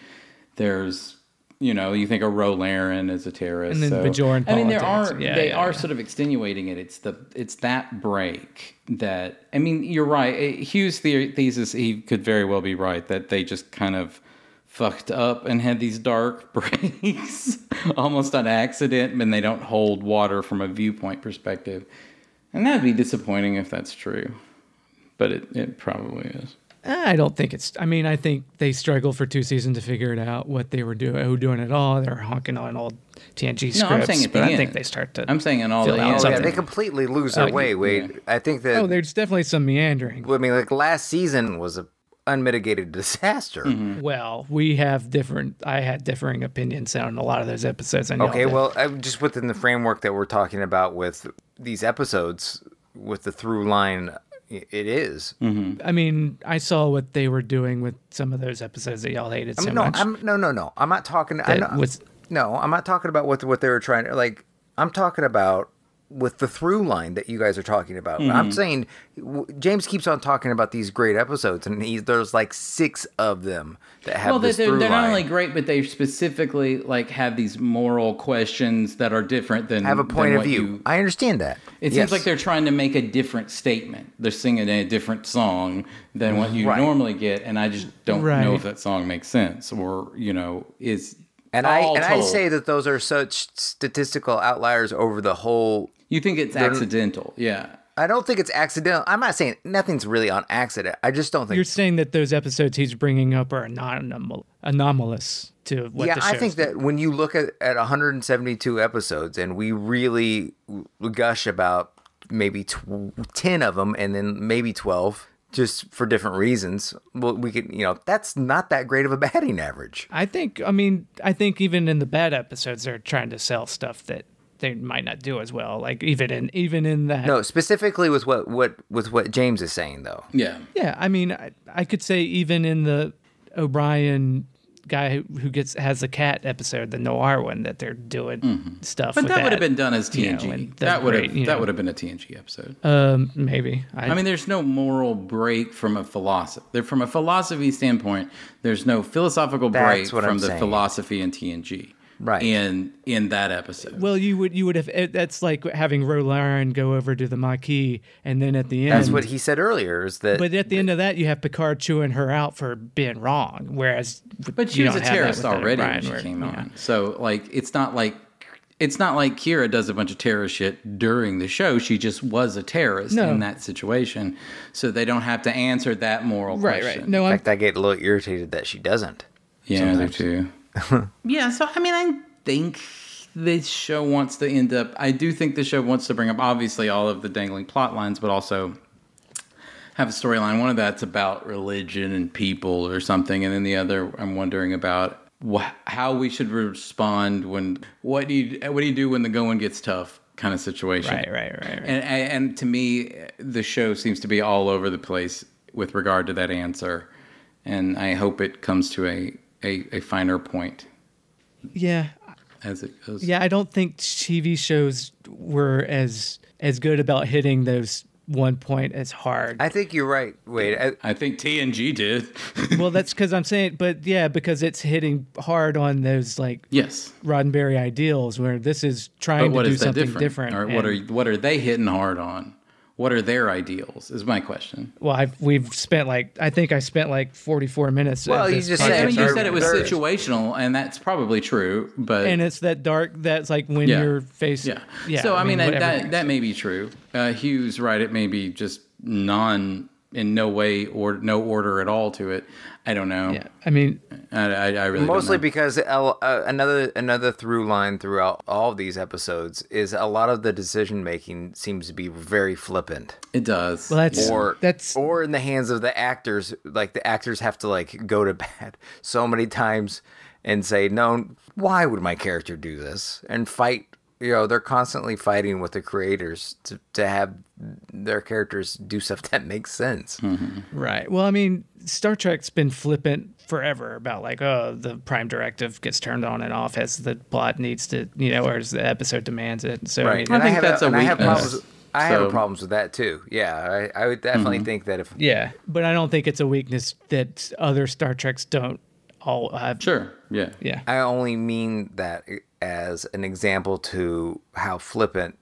there's you know you think of Ro Laren is a terrorist, And then so, Bajoran I mean, there are Yeah, they yeah, are yeah. sort of extenuating it. It's the it's that break that I mean, you're right. Eh, Hugh's theory, thesis, he could very well be right that they just kind of fucked up and had these dark (laughs) breaks almost on accident and they don't hold water from a viewpoint perspective and that'd be disappointing if that's true but it, it probably is I don't think it's. I mean, I think they struggled for two seasons to figure it out what they were doing, who doing it all. They're honking on old TNG scripts, No, I'm saying at but the I think they start to. i'm saying in all the out Oh end, yeah, they completely lose their Uh, way. Wade, I think that oh, there's definitely some meandering. I mean, like last season was a unmitigated disaster. Mm-hmm. Well, we have different. I had differing opinions on a lot of those episodes. And y'all Okay, did. well, I, just within the framework that we're talking about with these episodes, with the through line, i- it is. Mm-hmm. I mean, I saw what they were doing with some of those episodes that y'all hated I so mean, no, much. I'm no, no, no. I'm not talking. I That know, was- no, I'm not talking about what what they were trying to like. I'm talking about with the through line that you guys are talking about. Mm-hmm. I'm saying James keeps on talking about these great episodes, and he, there's like six of them that have well, they're, this they're, through they're line. not only great, but they specifically like have these moral questions that are different than have a point of view. you- I understand that. It Yes. seems like they're trying to make a different statement. They're singing a different song than what you Right. normally get, and I just don't Right. know if that song makes sense or you know is. And I all and I say that those are such statistical outliers over the whole. You think it's accidental, yeah. I don't think it's accidental. I'm not saying nothing's really on accident. I just don't think. You're saying that those episodes he's bringing up are anomal- anomalous to what yeah, the I show's think that when you look at, at 172 episodes and we really gush about maybe tw- 10 of them and then maybe 12 just for different reasons, well, we could, you know, that's not that great of a batting average. I think. I mean, I think even in the bad episodes, they're trying to sell stuff that they might not do as well. Like even in even in that. No, specifically with what what with what James is saying though. Yeah. Yeah, I mean, I, I could say even in the O'Brien guy who, who gets has a cat episode, the noir one, that they're doing stuff. But with that would have been done as you know, TNG. that would have that know. would have been a TNG episode. Um, maybe. I, I mean, there's no moral break from a philosophy. There, from a philosophy standpoint, there's no philosophical break from I'm the saying. philosophy in TNG. Right. In in that episode. well, you would you would have. It, that's like having Ro Laren go over to the Maquis, and then at the end, That's what he said earlier is that But at the end of that, you have Picard chewing her out for being wrong. Whereas, But she was a don't have that terrorist with already when O'Brien, she where- came yeah. on. So like, it's not like it's not like Kira does a bunch of terrorist shit during the show. She just was a terrorist No. in that situation, so they don't have to answer that moral Right, question. right. No, in I'm, fact I get a little irritated that she doesn't. Yeah, there too. (laughs) yeah, so I mean, I think this show wants to end up. I do think the show wants to bring up obviously all of the dangling plot lines, but also have a storyline. One of that's about religion and people or something, and then the other I'm wondering about wh- how we should respond when what do you what do you do when the going gets tough kind of situation. right, right, right, right. And, and and to me, the show seems to be all over the place with regard to that answer, and I hope it comes to a a, a finer point yeah, as it goes. yeah. I don't think TV shows were as as good about hitting those one point as hard. I think you're right. Wait, I, I think TNG did. (laughs) well, that's because I'm saying, but yeah, because it's hitting hard on those like yes. Roddenberry ideals, where this is trying But what to do is that something different? different. Or what are what are they hitting hard on? What are their ideals? Is my question. well, I've, we've spent like I think I spent like 44 minutes. Well, you just podcast I said mean, you said it was they're- situational, and that's probably true. But and it's that dark. That's like when Yeah. you're faced. yeah, yeah. So I, mean, whatever. that that may be true. Uh, Hughes, right? It may be just non, in no way or no order at all to it. I don't know. Yeah, I mean, I, I, I really mostly don't know. because uh, uh, another another through line throughout all of these episodes is a lot of the decision making seems to be very flippant. it does. well, that's or that's or in the hands of the actors like the actors have to like go to bat (laughs) so many times and say no why would my character do this and fight you know they're constantly fighting with the creators to, to have their characters do stuff (laughs) that makes sense mm-hmm. Right. Well, I mean, Star Trek's been flippant forever about like, oh, the prime directive gets turned on and off as the plot needs to, you know, or as the episode demands it. So, I mean, I think have that's a and I have weakness. problems I have problems with that too yeah I, I would definitely mm-hmm. think that if yeah, but I don't think it's a weakness that other Star Treks don't all have. sure. Yeah. Yeah. I only mean that as an example to how flippant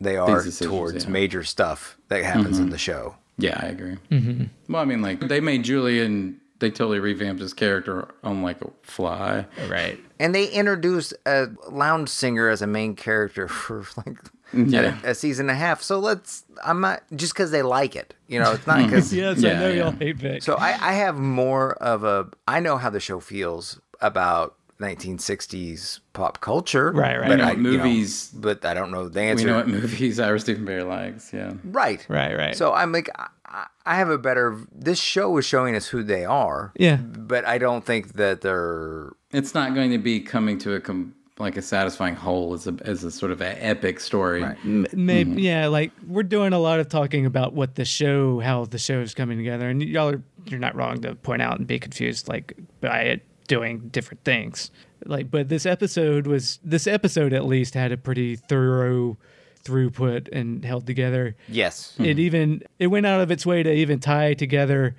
they are towards yeah. Mm-hmm. major stuff that happens in the show. Yeah, I agree. Mm-hmm. Well, I mean, like they made Julian. They totally revamped his character on like a fly. Right. And they introduced a lounge singer as a main character (laughs) for like Mm-hmm. Yeah. a, a season and a half. So let's, I'm not, just because they like it. You know, it's not mm-hmm. because. (laughs) Yes, Yeah, I know yeah. y'all hate Vic. So I, I have more of a, I know how the show feels about 1960s pop culture. Right, right. But You know I, what movies- but I don't know the answer. We know what movies Ira Stephenberry likes. Yeah. Right. Right, right. So I'm like, I- I, I have a better. This show is showing us who they are. Yeah. But I don't think that they're. It's not going to be coming to a com- like a satisfying whole as a as a sort of an epic story. M- maybe Mm-hmm. yeah like we're doing a lot of talking about what the show how the show is coming together and y'all are you're not wrong to point out and be confused like by it doing different things like but this episode was this episode at least had a pretty thorough throughput and held together Yes. it even it went out of its way to even tie together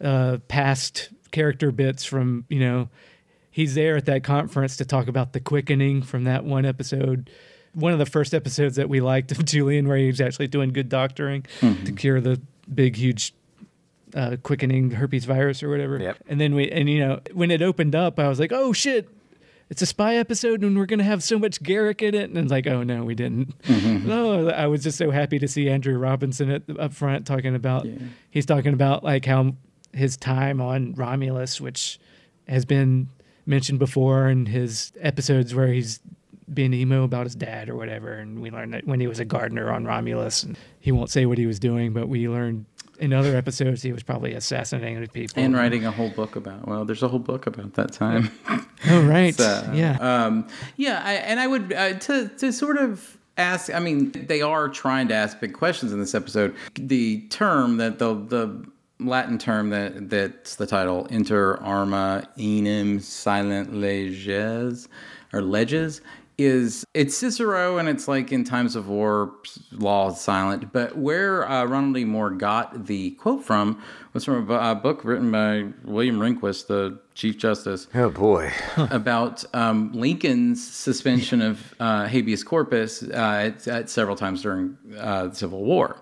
uh past character bits from you know he's there at that conference to talk about the quickening from that one episode one of the first episodes that we liked of (laughs) julian where he was actually doing good doctoring to cure the big huge uh, quickening herpes virus or whatever Yep. and then we and you know when it opened up i was like oh shit it's a spy episode and we're gonna have so much Garak in it, and it's like, oh no, we didn't. No, (laughs) I was just so happy to see Andrew Robinson at, up front talking about. He's talking about like how his time on Romulus, which has been mentioned before, in his episodes where he's being emo about his dad or whatever, and we learned that when he was a gardener on Romulus, and he won't say what he was doing, but we learned in other episodes he was probably assassinating people And writing a whole book about well, there's a whole book about that time. (laughs) Oh right, So, yeah. Um, yeah, I, and I would uh, to to sort of ask. I mean, they are trying to ask big questions in this episode. The term that the the Latin term that that's the title inter arma enim silent leges or leges is it's Cicero and it's like in times of war law is silent but where uh, Ronald E. Moore got the quote from was from a a book written by William Rehnquist the Chief Justice Oh boy. (laughs) about um, Lincoln's suspension of uh, habeas corpus uh, at, at several times during uh, the Civil War.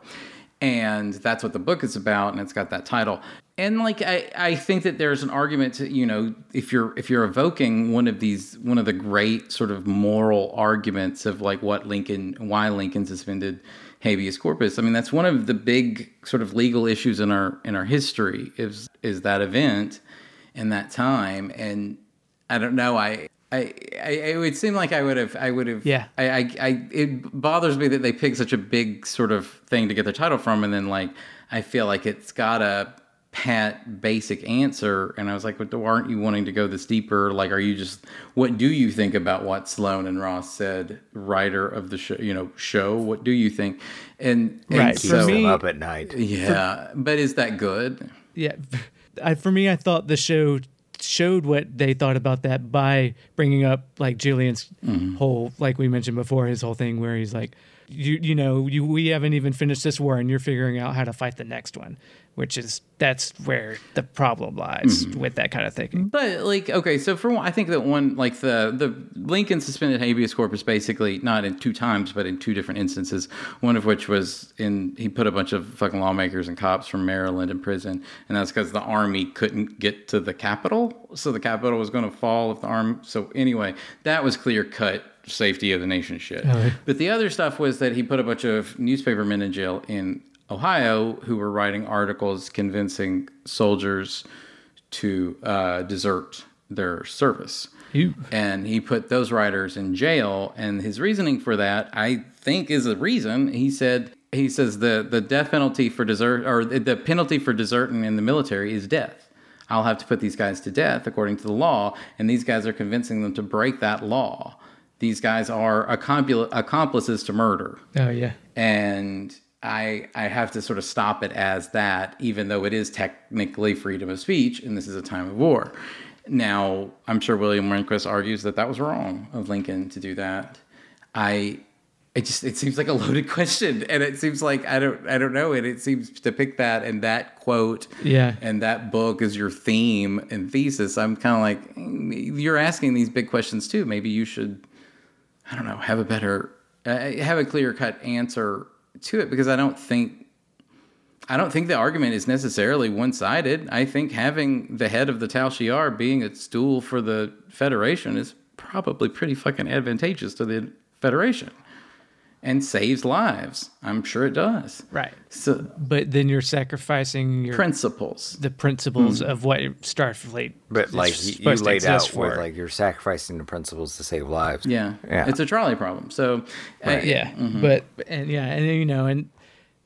And that's what the book is about, and it's got that title. And like I, I think that there's an argument to you know if you're if you're evoking one of these one of the great sort of moral arguments of like what Lincoln why Lincoln suspended habeas corpus. I mean that's one of the big sort of legal issues in our in our history is is that event and that time and I don't know I I, I it would seem like I would have I would have Yeah. I, I I it bothers me that they pick such a big sort of thing to get their title from and then like I feel like it's got a pat basic answer and I was like but aren't you wanting to go this deeper like are you just what do you think about what Sloan and Ross said writer of the show you know show what do you think and, and Right. Keeps For so me- them up at night. yeah but is that good yeah (laughs) I, for me i thought the show showed what they thought about that by bringing up like julian's mm-hmm. whole like we mentioned before his whole thing where he's like you you know you we haven't even finished this war and you're figuring out how to fight the next one which is that's where the problem lies Mm-hmm. with that kind of thinking But like, okay, so for one, I think that one, like the the Lincoln suspended habeas corpus, basically not in two times, but in two different instances. One of which was in he put a bunch of fucking lawmakers and cops from Maryland in prison, and that's because the army couldn't get to the capital, so the capital was going to fall if the arm. So anyway, that was clear cut safety of the nation shit. But the other stuff was that he put a bunch of newspapermen in jail in Ohio who were writing articles convincing soldiers to uh, desert their service. You- And he put those writers in jail. And his reasoning for that, I think, is a reason. He said, he says the, the death penalty for desert, or the penalty for deserting in the military is death. I'll have to put these guys to death according to the law. And these guys are convincing them to break that law. These guys are accompli- accomplices to murder oh yeah and I I have to sort of stop it as that, even though it is technically freedom of speech, and this is a time of war. Now, I'm sure William Rehnquist argues that that was wrong of Lincoln to do that. I it just it seems like a loaded question, and it seems like I don't I don't know, and it seems to pick that and that quote, Yeah. and that book is your theme and thesis. I'm kind of like mm, you're asking these big questions too. Maybe you should I don't know, have a better, uh, have a clear cut answer to it because I don't think, I don't think the argument is necessarily one sided. I think having the head of the Tal Shiar being a stool for the Federation is probably pretty fucking advantageous to the Federation and saves lives. I'm sure it does. right So, but then you're sacrificing your principles. the principles of what Starfleet But is like you, you laid out exist with for. like you're sacrificing the principles to save lives. Yeah. Yeah. It's a trolley problem. So, uh, yeah but and yeah and you know and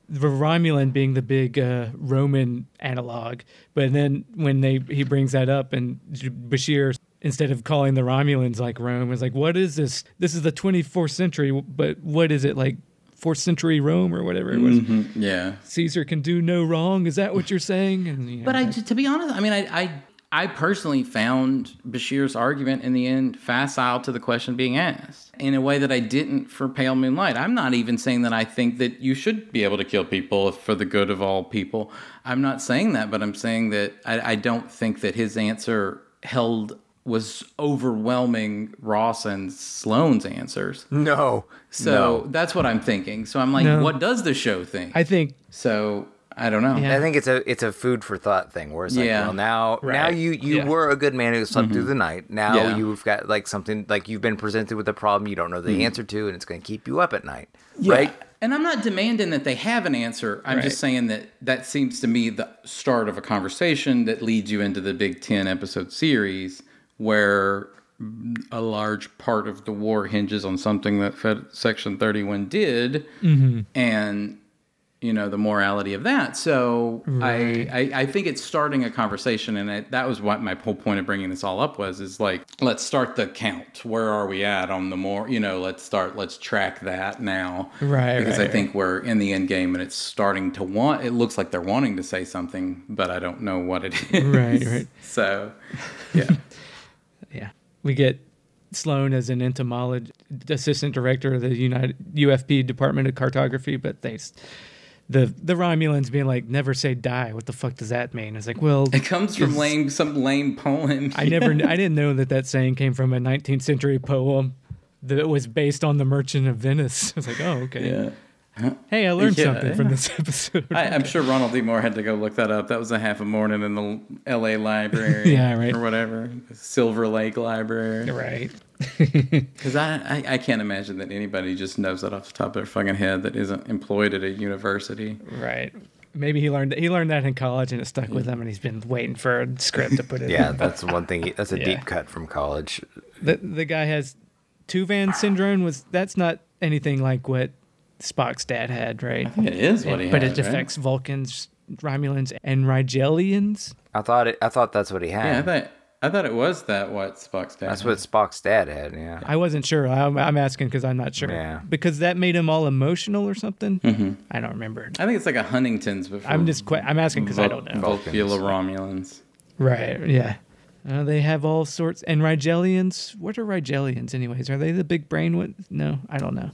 the Romulan being the big uh, Roman analog, but then when they he brings that up and Bashir instead of calling the Romulans like Rome is like what is this? This is the 24th century, but what is it like? Fourth century Rome or whatever it was. Mm-hmm. yeah. Caesar can do no wrong. Is that what you're saying? And you know, But I, to be honest, I mean, I, I, I personally found Bashir's argument in the end facile to the question being asked in a way that I didn't for Pale Moonlight. I'm not even saying that I think that you should be able to kill people for the good of all people. I'm not saying that, but I'm saying that I, I don't think that his answer held was overwhelming Ross and Sloan's answers. No. So that's what I'm thinking. So I'm like, No. what does the show think? I think so I don't know. Yeah. I think it's a it's a food for thought thing where it's like, Yeah. well, now now you you Yeah. were a good man who slept through mm-hmm. the night. Now Yeah. you've got like something like you've been presented with a problem you don't know the mm-hmm. answer to, and it's going to keep you up at night, right? And I'm not demanding that they have an answer. I'm Right. just saying that that seems to me the start of a conversation that leads you into the big 10 episode series where a large part of the war hinges on something that Fed Section 31 did mm-hmm. and you know the morality of that. So I, I i think it's starting a conversation and I, that was what my whole point of bringing this all up was is like let's start the count. Where are we at on the more you know let's start let's track that now. Right, because right, i think we're in the end game and it's starting to want it looks like they're wanting to say something but i don't know what it is. Right, right. (laughs) so Yeah. (laughs) We get Sloan as an entomologist, assistant director of the United UFP Department of Cartography, but they, the the Romulans being like, never say die. What the fuck does that mean? It's like, well, it comes from lame some lame poem I never, (laughs) I didn't know that that saying came from a 19th century poem that was based on the Merchant of Venice. (laughs) I was like, oh, okay. yeah Hey, I learned Yeah, something from this (laughs) episode. I, I'm sure Ronald D. Moore had to go look that up. That was a half a morning in the L.A. library, (laughs) Yeah, right. or whatever, Silver Lake Library. right. (laughs) Because I, I, I can't imagine that anybody just knows that off the top of their fucking head that isn't employed at a university. Right. Maybe he learned that he learned that in college and it stuck with him, and he's been waiting for a script to put it. In. Yeah, in. that's one thing. That's a Yeah. deep cut from college. the the guy has Tuvan syndrome. Was that's not anything like what Spock's dad had, right? I think It is what he had. but has, it right? affects Vulcans, Romulans, and Rigelians. I thought it. I thought that's what he had. Yeah, I thought I thought it was that what Spock's dad. that's had. what Spock's dad had. Yeah. I wasn't sure. I'm, I'm asking because I'm not sure. Yeah. Because that made him all emotional or something. I don't remember. I think it's like a Huntington's before. I'm just que- I'm asking because I don't know. Vulcula Romulans. Right. Yeah. Uh, they have all sorts and Rigelians. What are Rigelians, anyways? Are they the big brain ones? No, I don't know.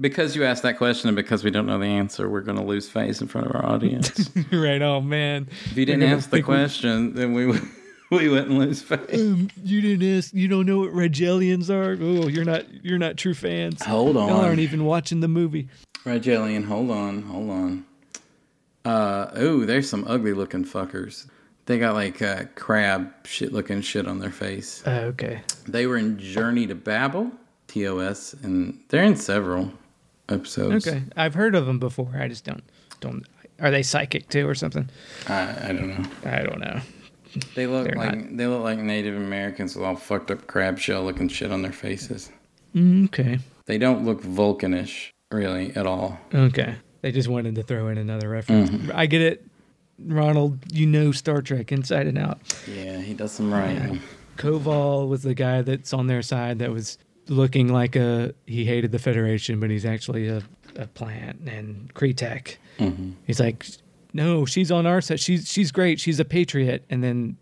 Because you asked that question and because we don't know the answer, we're going to lose face in front of our audience. (laughs) right. Oh man. If you didn't ask the question, then we would- (laughs) we wouldn't lose face. Um, you didn't ask. You don't know what Regalians are. Oh, you're not. You're not true fans. Hold on. Y'all aren't even watching the movie. Rigelian, hold on, hold on. Uh oh, there's some ugly looking fuckers. They got like uh, crab shit looking shit on their face. Uh, okay. They were in Journey to Babel, TOS, and they're in several episodes. Okay. I've heard of them before. I just don't. Don't. Are they psychic too or something? I, I don't know. I don't know. They look They're like they look like Native Americans with all fucked up crab shell looking shit on their faces. Mm, Okay. They don't look Vulcanish really at all. Okay. They just wanted to throw in another reference. I get it. Ronald, you know Star Trek inside and out. Yeah, he does some writing. Koval was the guy that's on their side that was looking like a he hated the Federation, but he's actually a, a plant and Cretak. Mm-hmm. He's like, no, she's on our side. She's she's great. She's a patriot. And then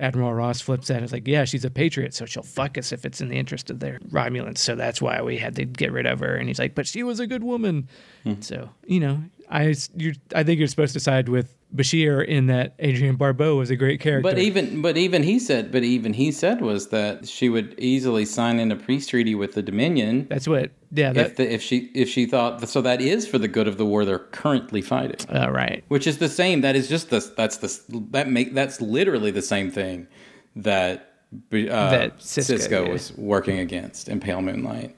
Admiral Ross flips that. And it's like, yeah, she's a patriot, so she'll fuck us if it's in the interest of their Romulans. So that's why we had to get rid of her. And he's like, but she was a good woman. Hmm. So you know, I you I think you're supposed to side with Bashir in that Adrienne Barbeau was a great character. But even but even he said but even he said was that she would easily sign in a peace treaty with the Dominion that's what. Yeah. That, if the, if she if she thought so that is for the good of the war they're currently fighting. all right. Which is the same. That is just the that's the that make that's literally the same thing that uh, That Sisko, Sisko, yeah. was working against in Pale Moonlight.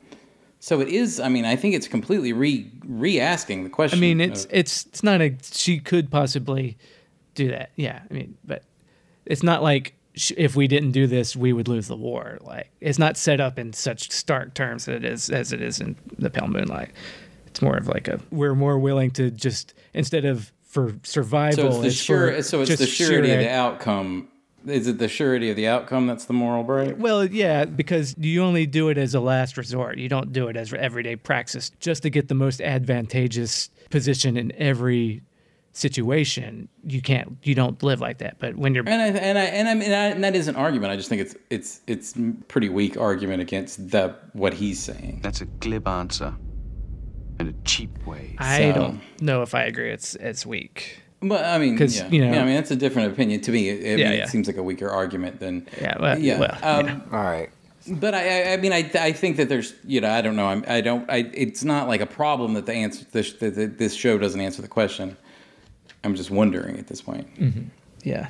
So it is. I mean, I think it's completely re re asking the question. I mean, it's of- it's it's not a. She could possibly do that. Yeah. I mean, but it's not like sh- if we didn't do this, we would lose the war. Like it's not set up in such stark terms that it is as it is in the Pale Moonlight. It's more of like a we're more willing to just instead of for survival. so it's the for sure. So it's the surety of the outcome. Is it the surety of the outcome that's the moral break? Well, yeah, because you only do it as a last resort. You don't do it as everyday praxis just to get the most advantageous position in every situation. You can't, you don't live like that. But when you're, And I and I and I mean I, and that is an argument. I just think it's it's it's pretty weak argument against the what he's saying. That's a glib answer. And a cheap way. I so- don't know if I agree. It's it's weak. But I mean, 'Cause, yeah. you know- yeah, I mean that's a different opinion to me. It, I Yeah, mean, yeah. it seems like a weaker argument than Yeah, well, yeah. well, um, All right. But I, I, I mean, I, I think that there's, you know, I don't know. I'm, I don't. I, it's not like a problem that the answer this that that this show doesn't answer the question. I'm just wondering at this point. Yeah,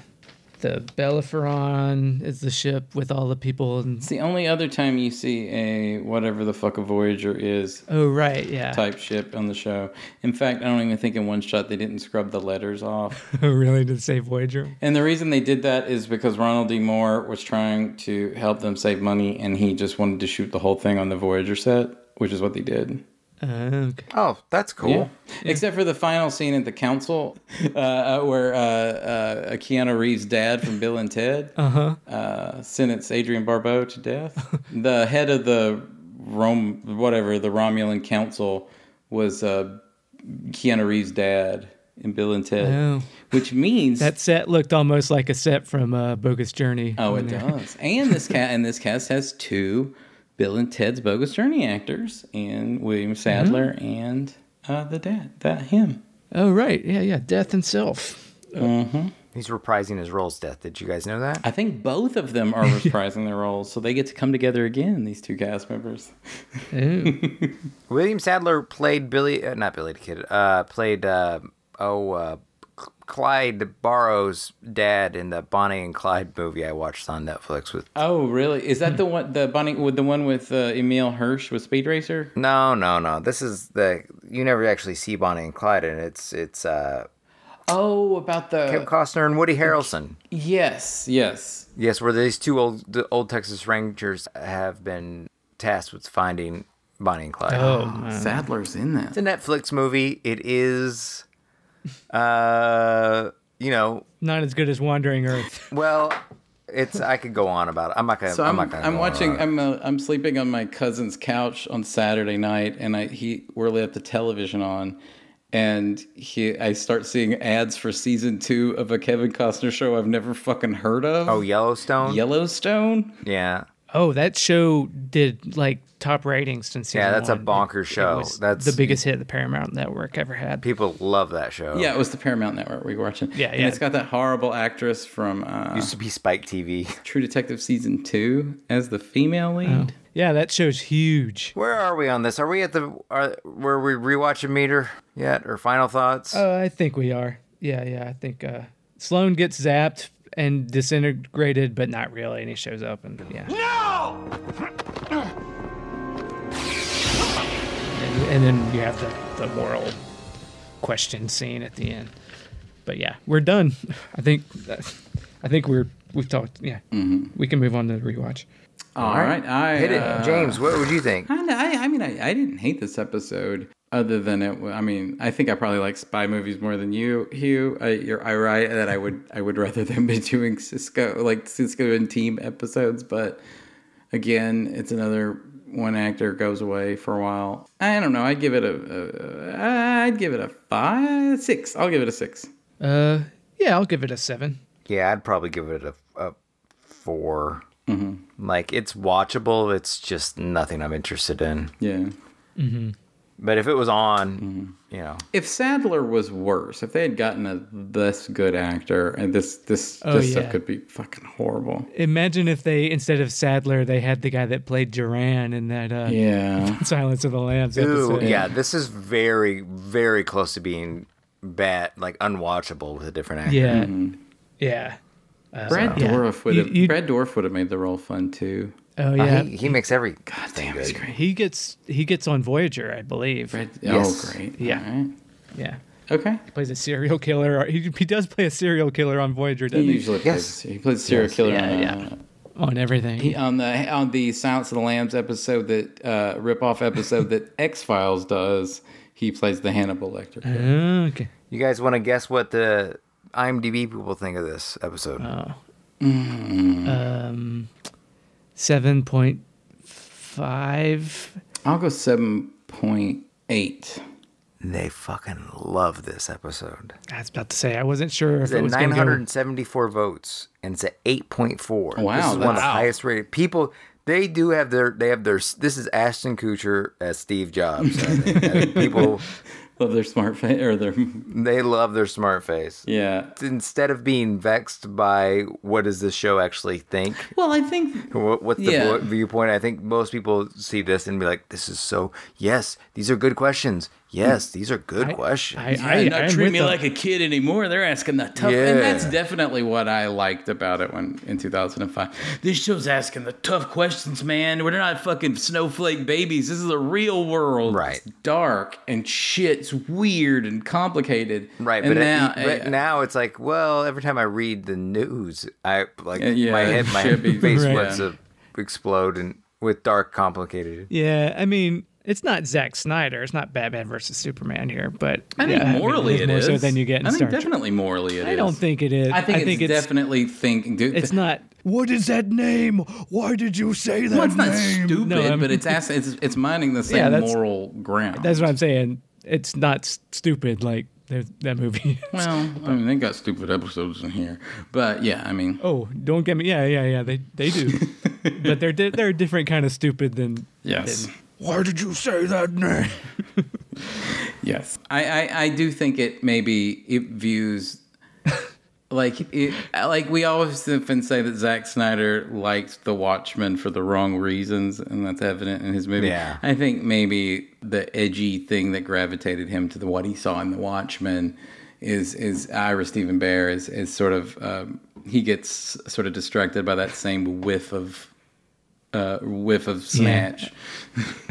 the Bellerophon is the ship with all the people. And It's the only other time you see a whatever the fuck a Voyager is oh, right, yeah, type ship on the show. In fact, I don't even think in one shot they didn't scrub the letters off. (laughs) Oh, really to save Voyager. And the reason they did that is because Ronald D. Moore was trying to help them save money, and he just wanted to shoot the whole thing on the Voyager set, which is what they did. Uh, okay. Oh, that's cool. Yeah. Except for the final scene at the council, uh, uh, where uh, uh, Keanu Reeves' dad from Bill and Ted (laughs) Uh-huh. uh, sentenced Adrienne Barbeau to death. the head of the Rome, whatever, the Romulan council was uh, Keanu Reeves' dad in Bill and Ted, Oh. which means That set looked almost like a set from uh, Bogus Journey. Oh, it they're- does. And this cat and this cast has two Bill and Ted's Bogus Journey actors, and William Sadler and uh, the dad, that him. Oh, right. Yeah, yeah. Death himself. He's reprising his roles. Death. Did you guys know that? I think both of them are (laughs) reprising their roles, so they get to come together again. These two cast members. (laughs) William Sadler played Billy, uh, not Billy the Kid. Uh, played uh, oh uh, C- Clyde Barrow's dad in the Bonnie and Clyde movie I watched on Netflix with. Oh, really? Is that the one? The Bonnie with the one with uh, Emile Hirsch with Speed Racer? No, no, no. This is the you never actually see Bonnie and Clyde, and it's it's uh, Oh, about Kevin the Costner and Woody Harrelson. yes, yes. Yes, where these two old the old Texas Rangers have been tasked with finding Bonnie and Clyde. Oh, man. Sadler's in that. It's a Netflix movie. It is, uh, you know, Not as good as Wandering Earth. (laughs) well, it's. I could go on about it. I'm not gonna. So I'm, I'm, not gonna. I'm go watching. On. I'm uh, I'm sleeping on my cousin's couch on Saturday night, and I he we're left the television on, and he I start seeing ads for season two of a Kevin Costner show I've never fucking heard of. Oh, Yellowstone. Yellowstone. Yeah. Oh, that show did like top ratings since Yeah, that's a one. bonkers It- it show. was That's- the biggest hit the Paramount Network ever had. People love that show. Yeah, it was the Paramount Network we were watching. Yeah, and yeah. it's got that horrible actress from uh, Used to be Spike TV. True Detective season two as the female lead. Yeah, that show's huge. Where are we on this? Are we at the are, were we rewatching meter yet or final thoughts? Uh, I think we are. Yeah, yeah. I think uh, Sloan gets zapped and disintegrated, but not really, and he shows up and yeah. No. And, and then you have the, the moral question scene at the end. But yeah, we're done. (laughs) I think. I think we're we've talked. Yeah, we can move on to the rewatch. All right, I Hit it, uh, James. What would you think? I, I, I mean, I, I didn't hate this episode. Other than it, I mean, I think I probably like spy movies more than you, Hugh. I, you're I right that I would I would rather them be (laughs) doing Sisko like Sisko and team episodes, but again, it's another one actor goes away for a while. I don't know. I'd give it a, a I'd give it a five, six. I'll give it a six. Uh, yeah, I'll give it a seven. Yeah, I'd probably give it a, a 4 Like it's watchable. It's just nothing I'm interested in. Yeah. But if it was on, mm-hmm. you know, If Sadler was worse, if they had gotten a this good actor, and this this Oh, this yeah. stuff could be fucking horrible. Imagine if they instead of Sadler, they had the guy that played Duran in that uh, Yeah. (laughs) Silence of the Lambs Ooh, episode. yeah, this is very, very close to being bad, like unwatchable with a different actor. Yeah, mm-hmm. yeah. Uh, Brad yeah. Dorff would have Brad Dourif would have made the role fun too. Oh Uh, yeah. he, he makes every Damn, it's great. he gets he gets on Voyager, I believe. Brad, Yes. Oh, great. Yeah. All right. Yeah, Okay. he plays a serial killer. He he does play a serial killer on Voyager, doesn't he? usually Yes. plays. He plays serial killer. Yeah, on, yeah. uh, On everything. he- on the on the Silence of the Lambs episode that uh, rip off episode that (laughs) X Files does. He plays the Hannibal Lecter. Oh, okay. You guys want to guess what the IMDb people think of this episode? Oh. Um, seven point five. I'll go seven point eight. they fucking love this episode. I was about to say I wasn't sure if It's it at was going to go. 974 votes, and it's at 8.4. Wow, this is one of the highest rated. People, they do have their, they have their. This is Ashton Kutcher as Steve Jobs. I think. I think people, (laughs) Love their smart face or their (laughs) they love their smart face. yeah. Instead of being vexed by what does this show actually think, Well, I think what, what's the Yeah. viewpoint? I think most people see this and be like, "This is so." Yes, these are good questions. Yes, these are good questions. I, Yeah, I, not I'm treat me them. like a kid anymore. They're asking the tough, Yeah. and that's definitely what I liked about it when in 2005. This show's asking the tough questions, man. We're not fucking snowflake babies. This is a real world. Right. It's dark and shit's weird and complicated. Right, and but now, now, but now it's like, well, every time I read the news, I like Uh, yeah, my head, my face (laughs) Right. wants to explode and with dark, complicated. Yeah, I mean, it's not Zack Snyder. It's not Batman versus Superman here, but I think yeah, morally it's it more is. so than you get I think Star Trek. definitely morally it is. I don't think it is. I think, it's, definitely thinking. Dude, It's not. What is that name? Why did you say that Well, it's not name? stupid, No, I'm- but it's asking, it's it's minding the (laughs) same that's- moral ground. That's what I'm saying. It's not stupid like that movie. Well, I (laughs) mean, they got stupid episodes in here, but yeah, I mean, oh, don't get me. Yeah, yeah, yeah. They they do, (laughs) but they're di- they're a different kind of stupid than. yes, Why did you say that name? (laughs) yes. I, I I do think it maybe it views like it like we always often say that Zack Snyder liked The Watchmen for the wrong reasons, and that's evident in his movie. Yeah. I think maybe the edgy thing that gravitated him to the what he saw in The Watchmen is is Ira Steven Behr is is sort of um, he gets sort of distracted by that same whiff of uh, whiff of snatch. (laughs)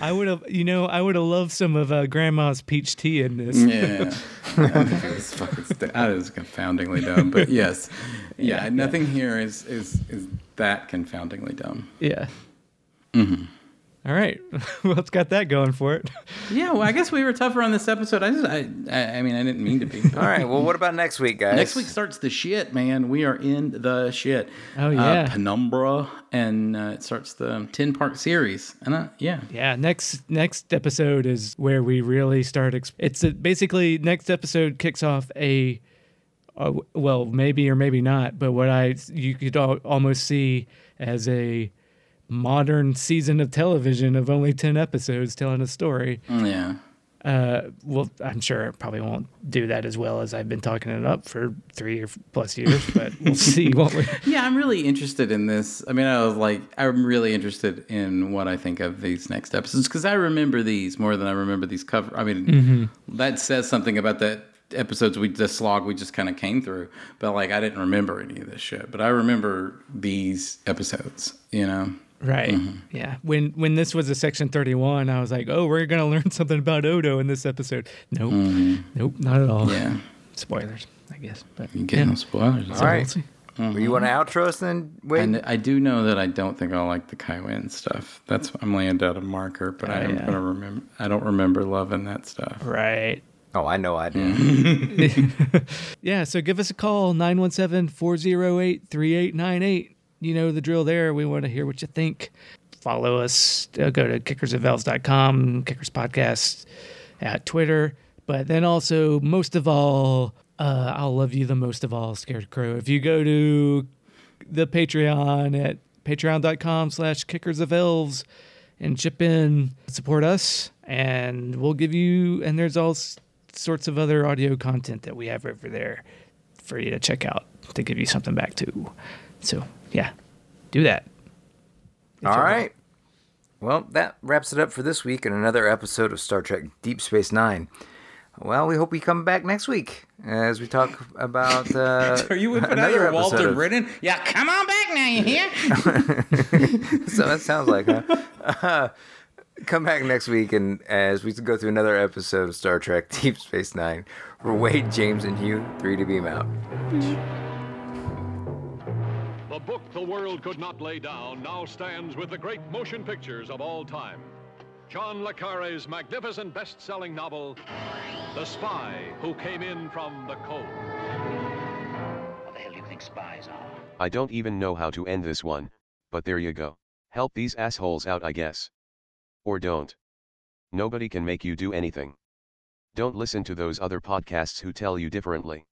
I would have, you know, I would have loved some of uh, Grandma's peach tea in this. Yeah, (laughs) I think it was fucking. St- that is confoundingly dumb. But (laughs) yes, yeah, nothing here is is is that confoundingly dumb. Yeah. Mm-hmm. Right. (laughs) well, it's got that going for it. (laughs) Yeah, well, I guess we were tougher on this episode. I just, I, I, I mean, I didn't mean to be. All right, well, what about next week, guys? Next week starts the shit, man. We are in the shit. Oh, yeah. uh, Penumbra, and uh, it starts the ten part series. And uh, yeah, Yeah. Next next episode is where we really start. Exp- it's a, basically next episode kicks off a uh, well, maybe or maybe not, but what I you could al- almost see as a modern season of television of only 10 episodes telling a story. Yeah. Uh, well, I'm sure it probably won't do that as well as I've been talking it up for three or plus years, but (laughs) we'll see, won't we? (laughs) Yeah, I'm really interested in this. I mean, I was like, I'm really interested in what I think of these next episodes because I remember these more than I remember these cover. I mean, that says something about the episodes we the slog we just kind of came through. But like, I didn't remember any of this shit. But I remember these episodes. You know. Right. Mm-hmm. Yeah. When when this was a section 31, I was like, "Oh, we're going to learn (laughs) something about Odo in this episode." Nope. Mm-hmm. Nope, not at all. Yeah. (laughs) Spoilers, I guess. But You get yeah. no spoilers. So All right. we'll see. Well, you want to mm-hmm. outro us then? Wait. And I do know that I don't think I'll like the Kai Winn stuff. That's I'm laying down a marker, but I Oh, am yeah. gonna remember. I don't remember loving that stuff. Right. oh, I know I do. (laughs) Yeah, so give us a call 917-408-3898. You know the drill there. We want to hear what you think. Follow us. Uh, go to kickersofelves.com, Kickers Podcast at Twitter. But then also, most of all, uh, I'll love you the most of all, Scarecrow. If you go to the Patreon at patreon.com slash kickers of elves and chip in, support us, and we'll give you, and there's all sorts of other audio content that we have over there for you to check out to give you something back too. So, yeah, do that. All right. Well, that wraps it up for this week and another episode of Star Trek Deep Space Nine. Well, we hope we come back next week as we talk about. (laughs) Uh, Are you whipping out another your Walter of- Brennan? Yeah, come on back now. You hear? (laughs) so that sounds like, huh? (laughs) come back next week and as we go through another episode of Star Trek Deep Space Nine. For Wade, James, and Hugh, three to beam out. The book the world could not lay down now stands with the great motion pictures of all time. John Le Carre's magnificent best-selling novel, The Spy Who Came In From the Cold. What the hell do you think spies are? I don't even know how to end this one, but there you go. Help these assholes out, I guess. Or don't. Nobody can make you do anything. Don't listen to those other podcasts who tell you differently.